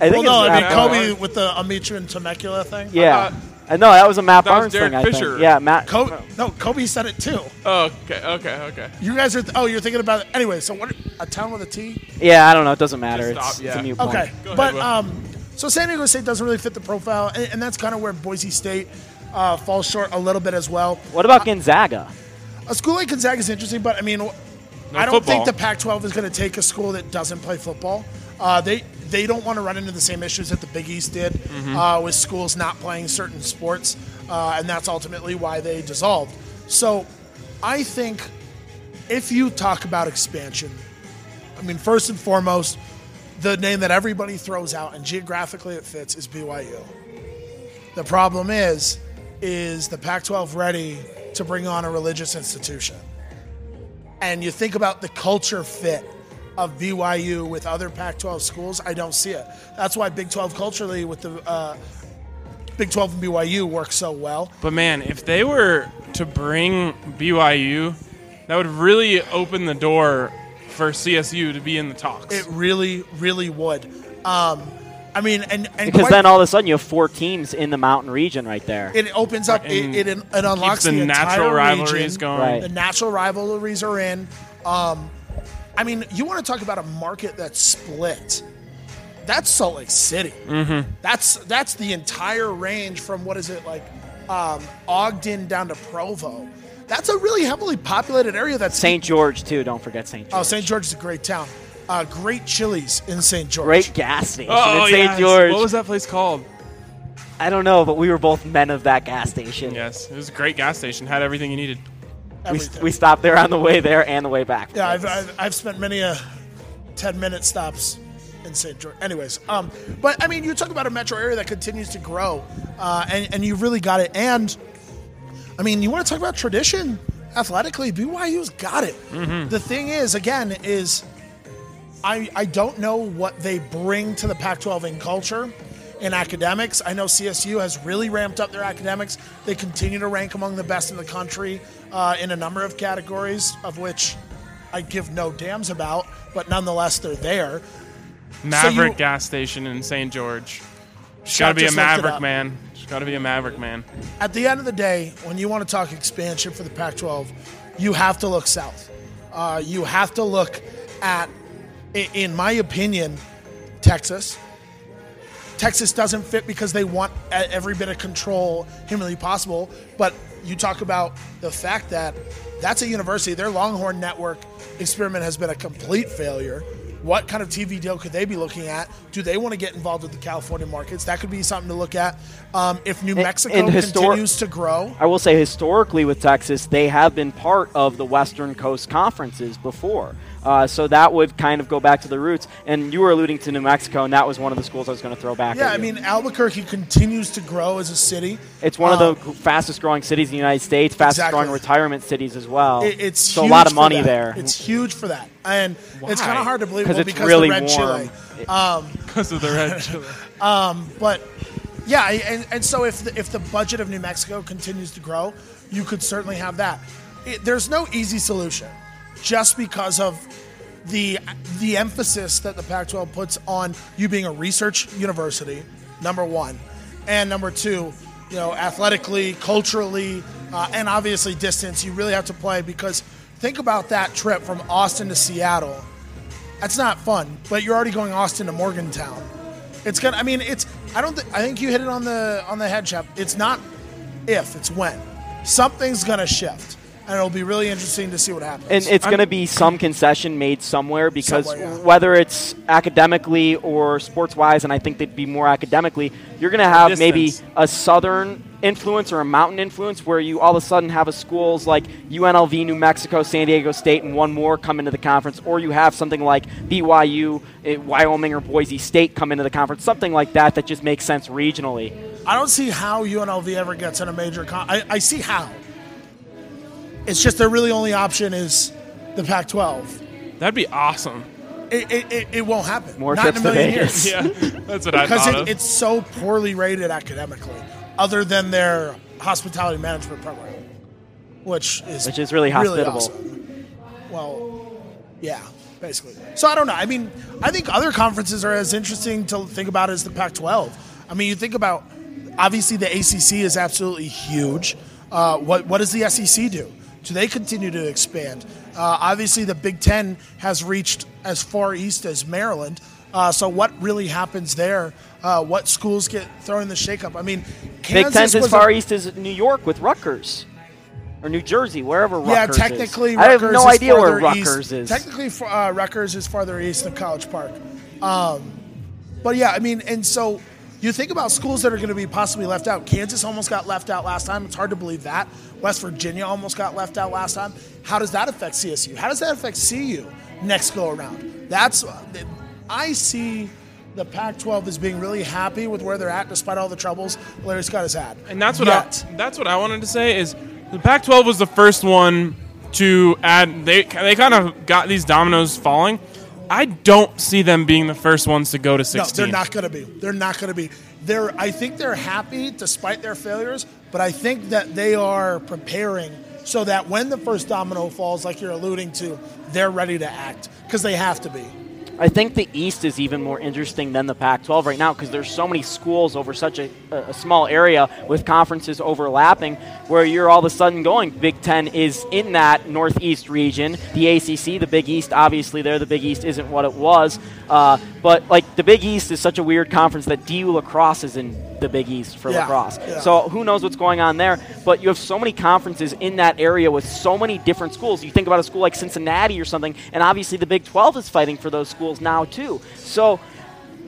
I think well, no, it's I mean Matt Kobe Barnes. with the Amichu and Temecula thing. Yeah. I know that was a Matt That was Barnes Derek thing. I Fisher. think. Yeah, Matt. Kobe, no, Kobe said it too. Oh, okay, okay, okay. You guys are. Th- oh, you're thinking about it. Anyway, so what? A town with a T. Yeah, I don't know. It doesn't matter. Just It's, stop, it's yeah. a mute point. Okay, Go ahead, but Will. um, so San Diego State doesn't really fit the profile, and, and that's kind of where Boise State uh, falls short a little bit as well. What about Gonzaga? A school like Gonzaga is interesting, but I mean, I don't think the Pac-12 is going to take a school that doesn't play football. Uh, they they don't want to run into the same issues that the Big East did Mm-hmm. uh, with schools not playing certain sports, uh, and that's ultimately why they dissolved. So, I think if you talk about expansion, I mean, first and foremost, the name that everybody throws out and geographically it fits is BYU. The problem is, is the Pac-12 ready to bring on a religious institution? And you think about the culture fit of BYU with other Pac-12 schools, I don't see it. That's why Big 12 culturally with the uh, Big 12 and BYU work so well. But man, if they were to bring BYU, that would really open the door for CSU to be in the talks. It really, really would. Um, I mean, and, and Because quite- then all of a sudden you have four teams in the mountain region right there. it opens up, And it, it, it unlocks keeps the the, natural rivalries region. going. Right. The natural rivalries are in. Um, I mean, you want to talk about a market that's split. That's Salt Lake City. Mm-hmm. That's that's the entire range from what is it like um, Ogden down to Provo. That's a really heavily populated area. That's St. George too. Don't forget St. George. Oh, St. George is a great town. Uh, great Chili's in St. George. Great gas station Oh, in St. yes. George. What was that place called? I don't know, but we were both men of that gas station. Yes, it was a great gas station. Had everything you needed. We, we stopped there on the way there and the way back. Yeah, I've, I've, I've spent many a 10 minute stops in St. George. Anyways, um, but I mean, you talk about a metro area that continues to grow, uh, and, and you really got it. And I mean, you want to talk about tradition athletically, BYU's got it. The thing is, again, is I, I don't know what they bring to the Pac 12 in culture. In academics, I know CSU has really ramped up their academics. They continue to rank among the best in the country uh, in a number of categories, of which I give no damns about, but nonetheless, they're there. Maverick you- gas station in St. George. She's Got to be a just looked it Maverick man. Got to be a Maverick man. At the end of the day, when you want to talk expansion for the Pac 12, you have to look south. Uh, you have to look at, in my opinion, Texas. Texas doesn't fit because they want every bit of control humanly possible. But you talk about the fact that that's a university, their Longhorn Network experiment has been a complete failure. What kind of TV deal could they be looking at? Do they want to get involved with the California markets? That could be something to look at. Um, if New Mexico and histor- continues to grow, I will say historically with Texas, they have been part of the Western Coast conferences before. Uh, so that would kind of go back to the roots. And you were alluding to New Mexico, and that was one of the schools I was going to throw back. yeah, at I mean Albuquerque continues to grow as a city. it's one Um, of the fastest growing cities in the United States, fastest growing retirement cities as well. It- it's so huge a lot of money that. there. It's huge for that, and it's kind of hard to believe 'Cause well, it's because really the red warm. chili. Um, Because of the red chili. um, but yeah, and, and so if the, if the budget of New Mexico continues to grow, you could certainly have that. It, there's no easy solution, just because of the the emphasis that the Pac-12 puts on you being a research university. Number one, and number two, you know, athletically, culturally, uh, and obviously distance. You really have to play because think about that trip from Austin to Seattle. That's not fun, but you're already going Austin to Morgantown. It's gonna. I mean, it's. I don't. Th- I think you hit it on the on the head, chap. It's not if. It's when. something's to shift, and it'll be really interesting to see what happens. And it's going to be some concession made somewhere because Somewhere, yeah. whether it's academically or sports wise, and I think they'd be more academically, you're going to have maybe a southern influence or a mountain influence where you all of a sudden have a schools like UNLV, New Mexico, San Diego State, and one more come into the conference, or you have something like BYU, eh, Wyoming, or Boise State come into the conference, something like that that just makes sense regionally. I don't see how UNLV ever gets in a major. Con- I, I see how. It's just their really only option is the Pac-12. That'd be awesome. It, it, it, it won't happen. More Not trips in a to million Vegas. years. Yeah, that's what I because thought it, it's so poorly rated academically, other than their hospitality management program, which is Which is really hospitable. awesome. Well, yeah, basically. So I don't know. I mean, I think other conferences are as interesting to think about as the Pac-12. I mean, you think about obviously the ACC is absolutely huge. Uh, what what does the SEC do? Do they continue to expand? Uh, obviously, the Big Ten has reached as far east as Maryland. Uh, so what really happens there? Uh, what schools get thrown in the shakeup? I mean, Kansas Big Ten's as far a- east as New York with Rutgers. Or New Jersey, wherever Rutgers yeah, Rutgers technically, is. I have no is idea where Rutgers east. is. Technically, uh, Rutgers is farther east than College Park. Um, but yeah, I mean, and so you think about schools that are going to be possibly left out. Kansas almost got left out last time. It's hard to believe that. West Virginia almost got left out last time. How does that affect CSU? How does that affect CU next go around? That's uh, I see the Pac-12 as being really happy with where they're at, despite all the troubles Larry Scott has had. And that's what Yet. I, that's what I wanted to say is the Pac-12 was the first one to add. They they kind of got these dominoes falling. I don't see them being the first ones to go to 16. No, they're not going to be. They're not going to be. They're. I think they're happy despite their failures, but I think that they are preparing so that when the first domino falls, like you're alluding to, they're ready to act because they have to be. I think the East is even more interesting than the Pac-12 right now because there's so many schools over such a, a small area with conferences overlapping, where you're all of a sudden going. Big Ten is in that Northeast region. The ACC, the Big East, obviously there, the Big East isn't what it was, uh, but like the Big East is such a weird conference that DU lacrosse is in the Big East for Yeah, lacrosse. yeah. So who knows what's going on there? But you have so many conferences in that area with so many different schools. You think about a school like Cincinnati or something, and obviously the Big 12 is fighting for those schools now too. So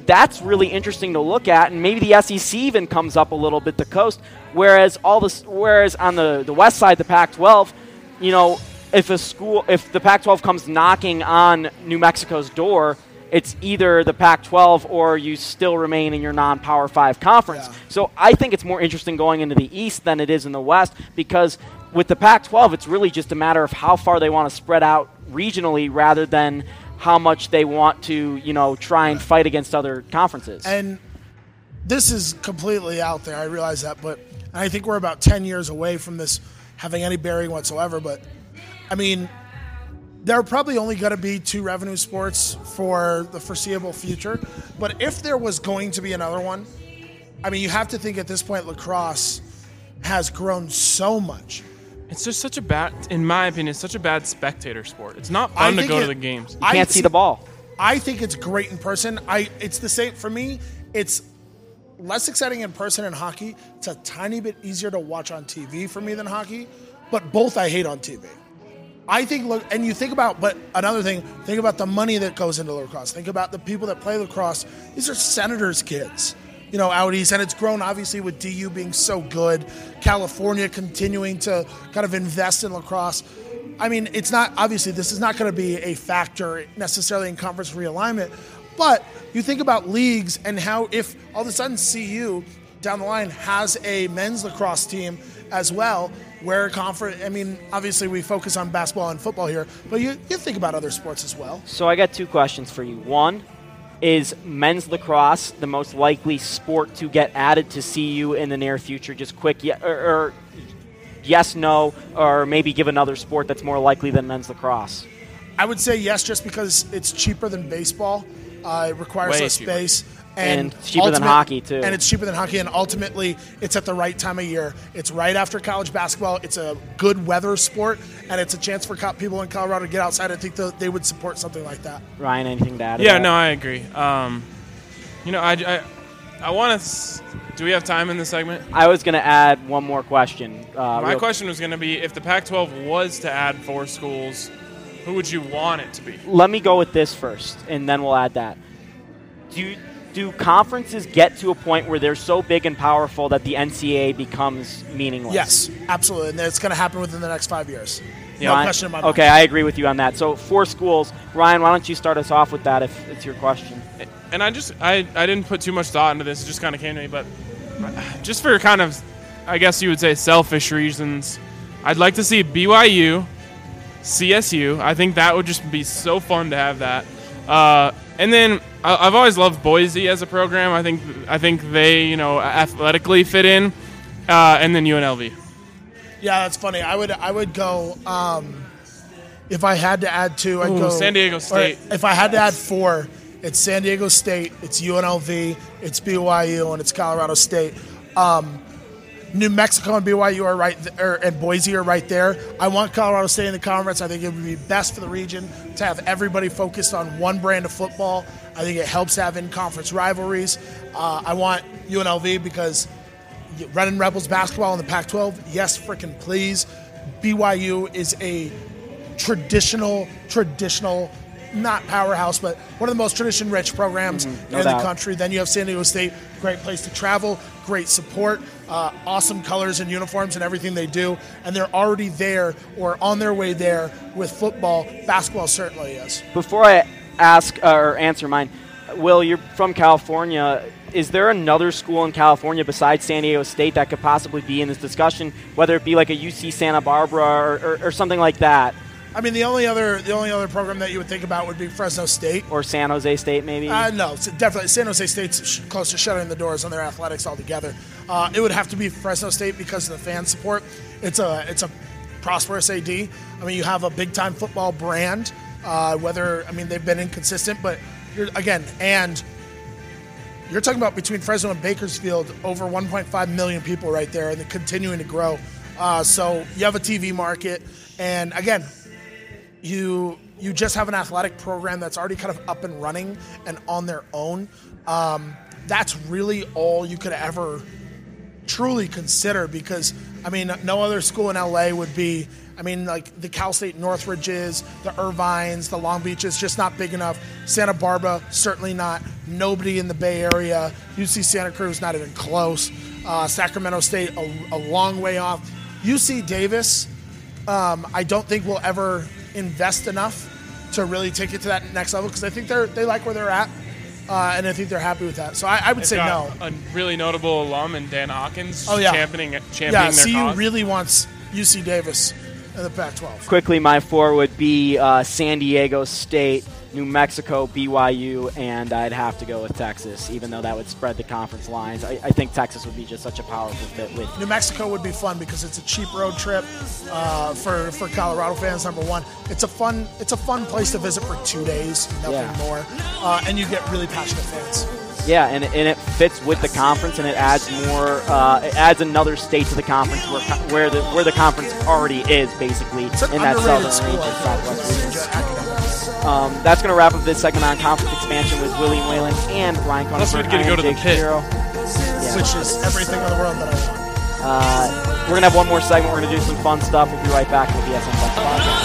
that's really interesting to look at, and maybe the SEC even comes up a little bit the coast. Whereas all this, whereas on the the west side, the Pac-12, you know, if a school, if the Pac-12 comes knocking on New Mexico's door, it's either the Pac-12 or you still remain in your non-Power Five conference. So I think it's more interesting going into the East than it is in the West because with the Pac-12, it's really just a matter of how far they want to spread out regionally rather than how much they want to, you know, try and fight against other conferences. And this is completely out there. I realize that, but I think we're about 10 years away from this having any bearing whatsoever. But I mean, there are probably only going to be two revenue sports for the foreseeable future. But if there was going to be another one, I mean, you have to think at this point, lacrosse has grown so much. It's just such a bad, in my opinion, it's such a bad spectator sport. It's not I fun to go it- to the games. I can't see the ball. I think it's great in person. I it's the same for me. It's less exciting in person in hockey. It's a tiny bit easier to watch on TV for me than hockey, but both I hate on TV. I think look, and you think about, but another thing, think about the money that goes into lacrosse. Think about the people that play lacrosse. These are senators' kids, you know, out east, and it's grown obviously with DU being so good, California continuing to kind of invest in lacrosse. I mean, it's not obviously this is not going to be a factor necessarily in conference realignment, but you think about leagues and how if all of a sudden CU down the line has a men's lacrosse team as well, where conference. I mean, obviously we focus on basketball and football here, but you, you think about other sports as well. So I got two questions for you. One, is men's lacrosse the most likely sport to get added to CU in the near future? Just quick, yeah, or, or yes, no, or maybe give another sport that's more likely than men's lacrosse. I would say yes, just because it's cheaper than baseball. Uh, it requires Way less cheaper. space. And it's cheaper than hockey, too. And it's cheaper than hockey, and ultimately, it's at the right time of year. It's right after college basketball. It's a good weather sport, and it's a chance for people in Colorado to get outside. I think that they would support something like that. Ryan, anything to add? to Yeah, that? no, I agree. Um, you know, I, I, I want to. Do we have time in this segment? I was going to add one more question. Uh, My question was going to be if the Pac 12 was to add four schools, who would you want it to be? Let me go with this first, and then we'll add that. Do do conferences get to a point where they're so big and powerful that the NCAA becomes meaningless? Yes, absolutely, and it's going to happen within the next five years. no Ryan- question in my mind. Okay, I agree with you on that. So four schools. Ryan, why don't you start us off with that if it's your question? And I just I, I didn't put too much thought into this. It just kind of came to me, but just for kind of I guess you would say selfish reasons, I'd like to see BYU, CSU. I think that would just be so fun to have that. Uh, and then I- I've always loved Boise as a program. I think I think they you know athletically fit in, uh, and then UNLV. Yeah, that's funny. I would I would go um, if I had to add two. I'd Ooh, go San Diego State. If I had to add four, it's San Diego State, it's UNLV, it's BYU, and it's Colorado State. Um, New Mexico and BYU are right, th- er, and Boise are right there. I want Colorado State in the conference. I think it would be best for the region to have everybody focused on one brand of football. I think it helps have in-conference rivalries. Uh, I want UNLV because running Rebels basketball in the Pac-12. Yes, freaking please. BYU is a traditional, traditional, not powerhouse, but one of the most tradition-rich programs Mm-hmm. no in the country. Then you have San Diego State, great place to travel, great support, uh, awesome colors and uniforms and everything they do, and they're already there or on their way there with football. Basketball certainly is. Before I ask uh, or answer mine, Will, you're from California. Is there another school in California besides San Diego State that could possibly be in this discussion, whether it be like a UC Santa Barbara or, or, or something like that, I mean, the only other the only other program that you would think about would be Fresno State. or San Jose State maybe? Uh, no, definitely San Jose State's sh- close to shutting the doors on their athletics altogether. Uh, it would have to be Fresno State because of the fan support. It's a it's a prosperous AD. I mean, you have a big time football brand. Uh, whether I mean they've been inconsistent, but you're, again, and you're talking about between Fresno and Bakersfield, over 1.5 million people right there, and they're continuing to grow. Uh, so you have a TV market, and again, you you just have an athletic program that's already kind of up and running and on their own. Um, that's really all you could ever truly consider because I mean, no other school in LA would be. I mean, like the Cal State Northridges, the Irvines, the Long Beaches, just not big enough. Santa Barbara, certainly not. Nobody in the Bay Area. UC Santa Cruz, not even close. Uh, Sacramento State, a, a long way off. UC Davis, um, I don't think will ever invest enough to really take it to that next level because I think they're they like where they're at, uh, and I think they're happy with that. So I, I would They've say no. A really notable alum in Dan Hawkins. Oh yeah, championing championing yeah. their CU cause. really wants UC Davis in the Pac-12. Quickly, my four would be uh, San Diego State, New Mexico, BYU, and I'd have to go with Texas, even though that would spread the conference lines. I, I think Texas would be just such a powerful fit with New Mexico would be fun because it's a cheap road trip uh, for for Colorado fans. Number one, it's a fun it's a fun place to visit for two days, nothing Yeah. more, uh, and you get really passionate fans. Yeah, and, and it fits with the conference, and it adds more. Uh, it adds another state to the conference where where the where the conference already is basically in that southern region, southwest region. Um, that's going to wrap up this segment on conference expansion with William Whalen and Ryan Unless Conner. we'd get to go to the pit. which is everything in the world that I want. Uh, we're going to have one more segment. We're going to do some fun stuff. We'll be right back with the SM Fun Podcast.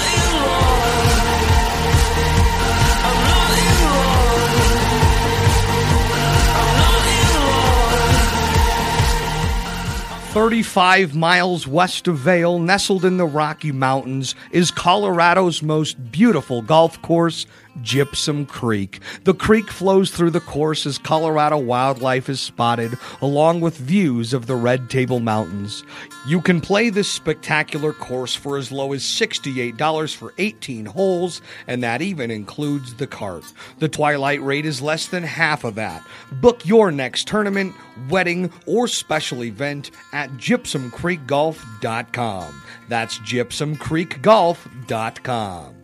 35 miles west of Vail, nestled in the Rocky Mountains, is Colorado's most beautiful golf course, Gypsum Creek. The creek flows through the course as Colorado wildlife is spotted, along with views of the Red Table Mountains. You can play this spectacular course for as low as $68 for 18 holes, and that even includes the cart. The twilight rate is less than half of that. Book your next tournament, wedding, or special event at gypsumcreekgolf.com. That's gypsumcreekgolf.com.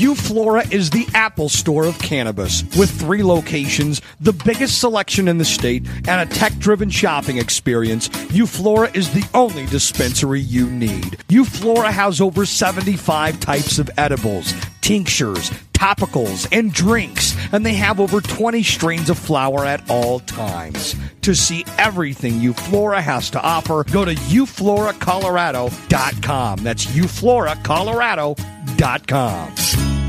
Euflora is the Apple store of cannabis with three locations, the biggest selection in the state, and a tech driven shopping experience. Euflora is the only dispensary you need. Euflora has over 75 types of edibles, tinctures, topicals, and drinks, and they have over 20 strains of flower at all times. To see everything Euflora has to offer, go to eufloracolorado.com. That's eufloracolorado.com. Indeed.com.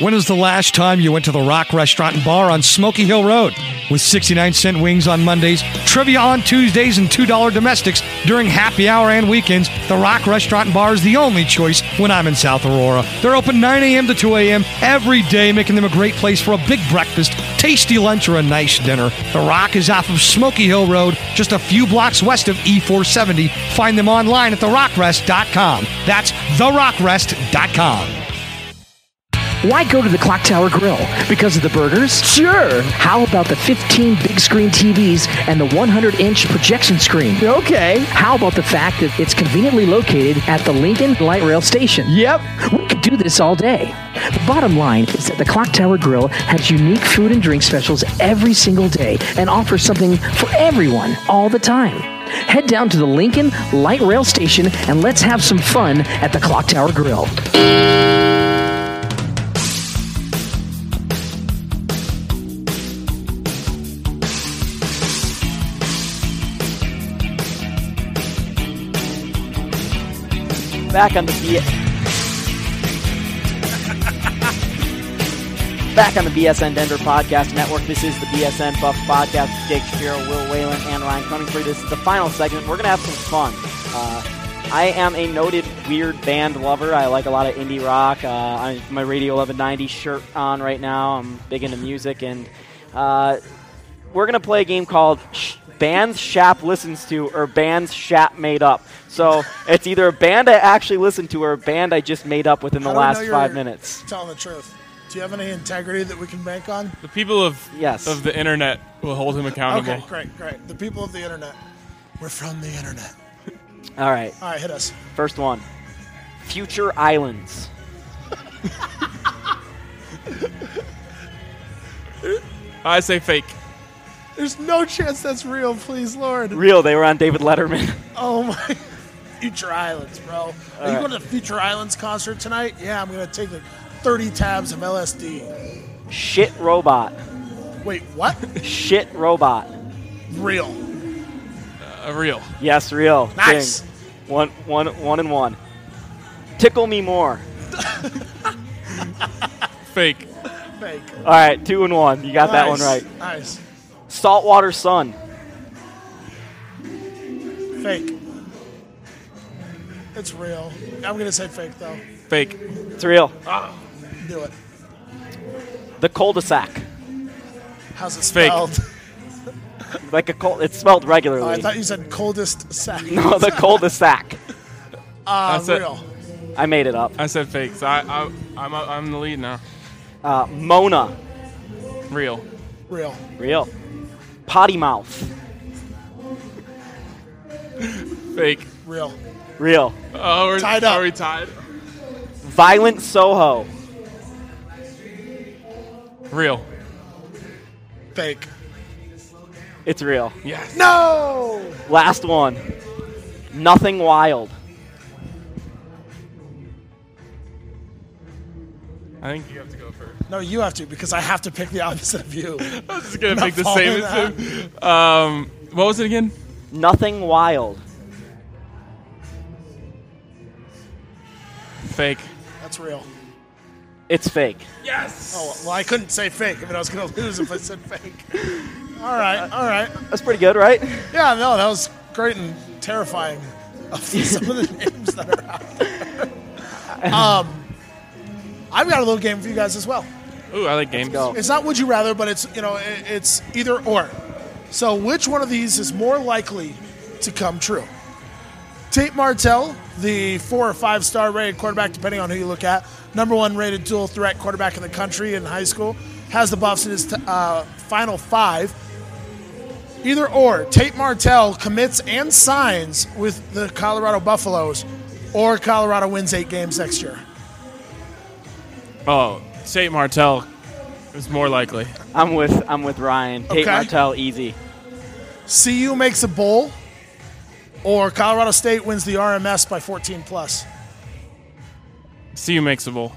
When was the last time you went to the Rock Restaurant and Bar on Smoky Hill Road? With 69 cent wings on Mondays, trivia on Tuesdays, and $2 domestics during happy hour and weekends, the Rock Restaurant and Bar is the only choice when I'm in South Aurora. They're open 9 a.m. to 2 a.m. every day, making them a great place for a big breakfast, tasty lunch, or a nice dinner. The Rock is off of Smoky Hill Road, just a few blocks west of E470. Find them online at therockrest.com. That's therockrest.com. Why go to the Clock Tower Grill? Because of the burgers? Sure. How about the 15 big screen TVs and the 100 inch projection screen? Okay. How about the fact that it's conveniently located at the Lincoln Light Rail Station? Yep. We could do this all day. The bottom line is that the Clock Tower Grill has unique food and drink specials every single day and offers something for everyone all the time. Head down to the Lincoln Light Rail Station and let's have some fun at the Clock Tower Grill. Back on the B- Back on the BSN Denver Podcast Network. This is the BSN Buff Podcast Jake Shapiro, Will Whalen, and Ryan Cunningford. This is the final segment. We're to have some fun. Uh, I am a noted weird band lover. I like a lot of indie rock. Uh, I my Radio 1190 shirt on right now. I'm big into music, and uh, we're to play a game called Sh- Bands Shap Listens to or Bands Shap Made Up. So it's either a band I actually listened to or a band I just made up within the How know last five minutes. Telling the truth. Do you have any integrity that we can bank on? The people of yes. of the internet will hold him accountable. Okay, great, great. The people of the internet. We're from the internet. All right. All right, hit us. First one Future Islands. I say fake. There's no chance that's real, please, Lord. Real, they were on David Letterman. Oh my. Future Islands, bro. Are you right. going to the Future Islands concert tonight? Yeah, I'm going to take like 30 tabs of LSD. Shit Robot. Wait, what? Shit Robot. Real. Uh, real. Yes, real. Nice. Ding. One, one, one and one. Tickle Me More. Fake. Fake. All right, two and one. You got that one right. Nice. Saltwater Sun. Fake. It's real. I'm going to say fake, though. Fake. It's real. Ah, Do it. The cul-de-sac. How's it Fake. spelled? Like a cul. It's spelled regularly. Oh, I thought you said coldest sack. no, the cul-de-sac. Uh, I said- real. I made it up. I said fake. So I, I, I'm, I'm the lead now. Uh, Mona. Real. Real. Real. Potty Mouth. Fake. Real. Real. Oh, we're Tied up. Are we tied? Violent Soho. Real. Fake. It's real. Yes. No! Last one. Nothing Wild. I think you have to go first. No, you have to because I have to pick the opposite of you. I was just gonna Not make the same as him. Um, what was it again? Nothing Wild. Fake. That's real. It's fake. Yes. Oh well, I couldn't say fake. I mean, I was going to lose if I said fake. All right, all right. That's pretty good, right? Yeah, no, that was great and terrifying. Of some of the names that are out there. Um, I've got a little game for you guys as well. Ooh, I like games. It's not would you rather, but it's you know it's either or. So which one of these is more likely to come true? Tate Martell, the four or five star rated quarterback, depending on who you look at, number one rated dual threat quarterback in the country in high school, has the Buffs in his t- uh, final five. Either or, Tate Martell commits and signs with the Colorado Buffaloes, or Colorado wins eight games next year. Oh, Tate Martell is more likely. I'm with I'm with Ryan. Tate Okay. Martell, easy. CU makes a bowl, or Colorado State wins the RMS by 14 plus. CU makes a bowl.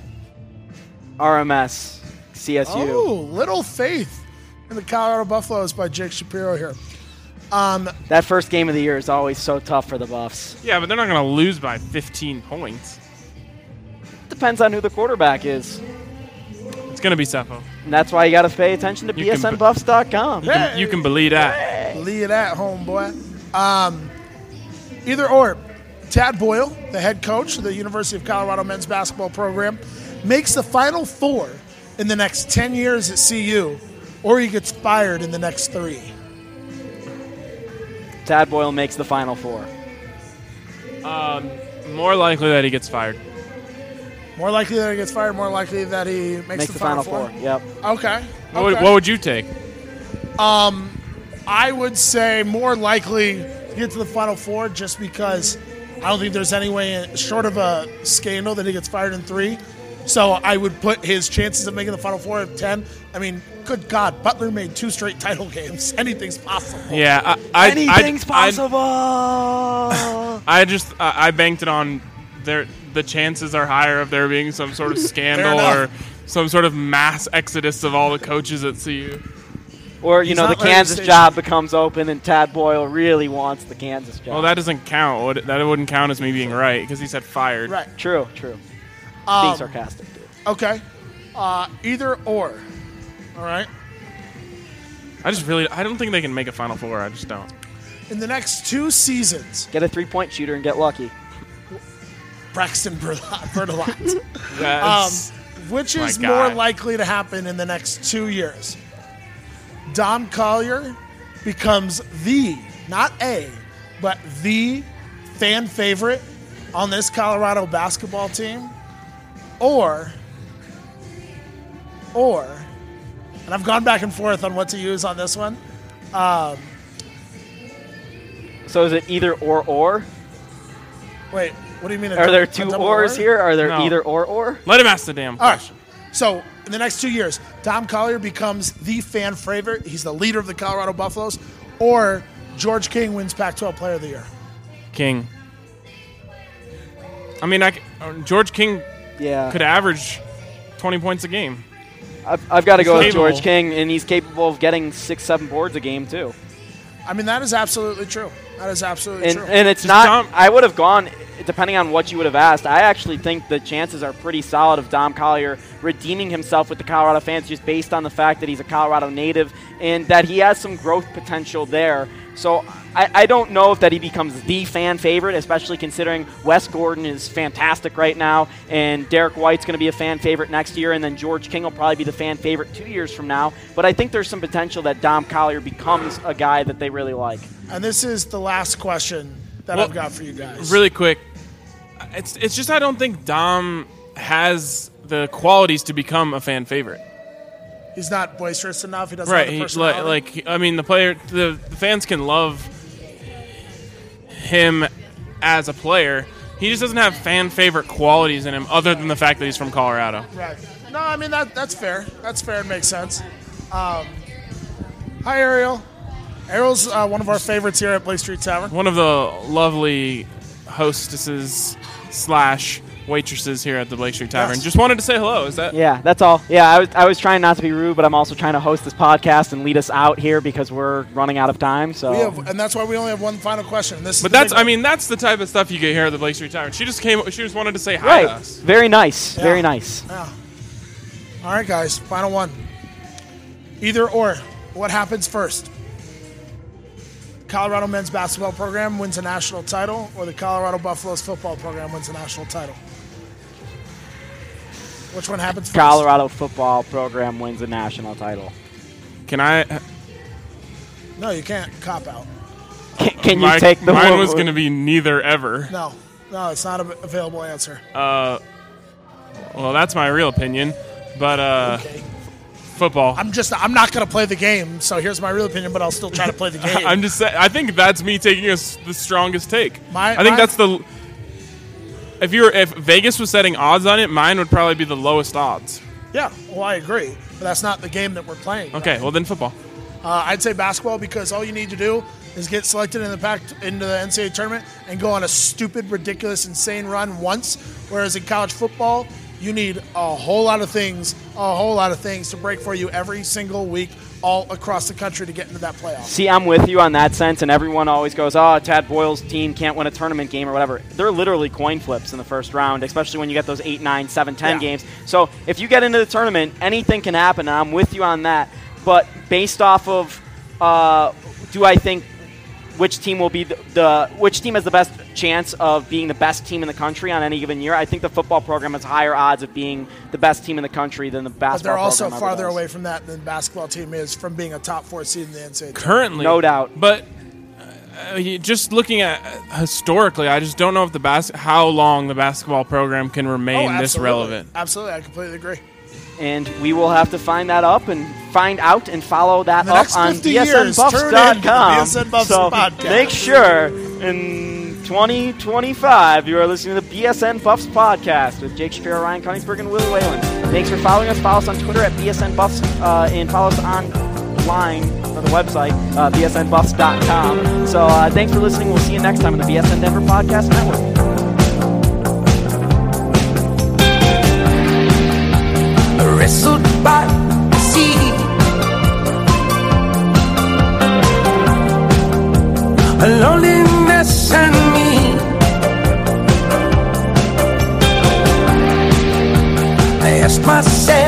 RMS, CSU. Oh, little faith in the Colorado Buffaloes by Jake Shapiro here. Um, That first game of the year is always so tough for the Buffs. Yeah, but they're not going to lose by 15 points. Depends on who the quarterback is. It's going to be Sefo. And that's why you got to pay attention to You can be- bsnbuffs.com. You can, you can believe that. Leave it at home, boy. Um, either or, Tad Boyle, the head coach of the University of Colorado men's basketball program, makes the Final Four in the next 10 years at CU, or he gets fired in the next three. Tad Boyle makes the Final Four. Um, more likely that he gets fired. More likely that he gets fired, more likely that he makes, Makes the, the Final, Final Four. Four, yep. Okay. What, would, okay. what would you take? Um, I would say more likely to get to the Final Four just because I don't think there's any way, short of a scandal, that he gets fired in three. So I would put his chances of making the Final Four at 10. I mean, good God, Butler made two straight title games. Anything's possible. Yeah, I, I, Anything's I, possible. I, I just I, I banked it on there. The chances are higher of there being some sort of scandal or some sort of mass exodus of all the coaches at CU. or, you He's know, the Kansas job becomes open and Tad Boyle really wants the Kansas job. Well, that doesn't count. Would- That wouldn't count as me being right because he said fired. Right. True, true. Um, Being sarcastic, dude. Okay. Uh, either or. All right. I just really I don't think they can make a Final Four. I just don't. In the next two seasons, Get a three point shooter and get lucky. Braxton Bertolat. um, which is more likely to happen in the next two years? Dom Collier becomes the, not a, but the fan favorite on this Colorado basketball team, or, or, and I've gone back and forth on what to use on this one. Um, So is it either or or? wait, what do you mean? a Are dou- there two ors or? here? Are there No. either or or? Let him ask the damn All right. question. So in the next two years, Dom Collier becomes the fan favorite. He's the leader of the Colorado Buffaloes, or George King wins Pac-12 Player of the Year. King. I mean, I c uh, George King Yeah. could average 20 points a game. I've, I've got to He's go with. George King, and he's capable of getting six, seven boards a game too. I mean, that is absolutely true. That is absolutely And, true. and it's Just not. Dom- I would have gone, depending on what you would have asked. I actually think the chances are pretty solid of Dom Collier redeeming himself with the Colorado fans, just based on the fact that he's a Colorado native and that he has some growth potential there. So I, I don't know if that he becomes the fan favorite, especially considering Wes Gordon is fantastic right now, and Derrick White's going to be a fan favorite next year, and then George King will probably be the fan favorite two years from now. But I think there's some potential that Dom Collier becomes a guy that they really like. and this is the last question that Well, I've got for you guys. Really quick, it's it's just I don't think Dom has the qualities to become a fan favorite. He's not boisterous enough. He doesn't Right, have the he, like, like I mean, the player, the, the fans can love him as a player. He just doesn't have fan favorite qualities in him, other than the fact that he's from Colorado. Right. No, I mean that that's fair. That's fair. It makes sense. Um, hi, Ariel. Ariel's uh, one of our favorites here at Blake Street Tavern. One of the lovely hostesses slash waitresses here at the Blake Street Tavern. Yes. Just wanted to say hello. Is that? Yeah, that's all. Yeah, I was, I was trying not to be rude, but I'm also trying to host this podcast and lead us out here because we're running out of time. So We have, and that's why we only have one final question. This But that's, I mean, that's the type of stuff you get here at the Blake Street Tavern. She just came, she just wanted to say hi right, to us. very nice, Yeah. very nice. Yeah. All right, guys. Final one. Either or. What happens first? Colorado men's basketball program wins a national title, or the Colorado Buffaloes football program wins a national title. Which one happens first? Colorado football program wins a national title. Can I? No, you can't cop out. Can, can you my- take the Mine was going to be neither ever. No, no, it's not an available answer. Uh, well, that's my real opinion, but uh, football. I'm just, I'm not going to play the game. So here's my real opinion, but I'll still try to play the game. I'm just saying. I think that's me taking us the strongest take. My- I think my- that's the. If you were, if Vegas was setting odds on it, mine would probably be the lowest odds. yeah, well, I agree, but that's not the game that we're playing. Okay, well then football. Uh, I'd say basketball because all you need to do is get selected in the pack into the NCAA tournament and go on a stupid, ridiculous, insane run once. Whereas in college football, you need a whole lot of things, a whole lot of things to break for you every single week, all across the country to get into that playoff. See, I'm with you on that sense, and everyone always goes, "Oh, Tad Boyle's team can't win a tournament game or whatever." They're literally coin flips in the first round, especially when you get those eight, nine, seven, ten Yeah. games. So if you get into the tournament, anything can happen. And I'm with you on that. But based off of, uh, do I think which team will be the, the which team has the best chance of being the best team in the country on any given year? I think the football program has higher odds of being the best team in the country than the basketball. But they're also program farther away from that than the basketball team is from being a top four seed in the NCAA. currently, No doubt. But uh, just looking at uh, historically, I just don't know if the bas- how long the basketball program can remain Oh, this relevant. Absolutely, I completely agree. And we will have to find that up and find out and follow that the up on 50 years, tune in to the bsnbuffs.com. BSN so podcast. make sure in 2025 you are listening to the BSN Buffs podcast with Jake Shapiro, Ryan Cunningsburg, and Will Whalen. Thanks for following us. Follow us on Twitter at BSN Buffs uh, and follow us online on the website, uh, bsnbuffs.com. So uh, thanks for listening. We'll see you next time on the BSN Denver Podcast Network. Loneliness and me. I asked myself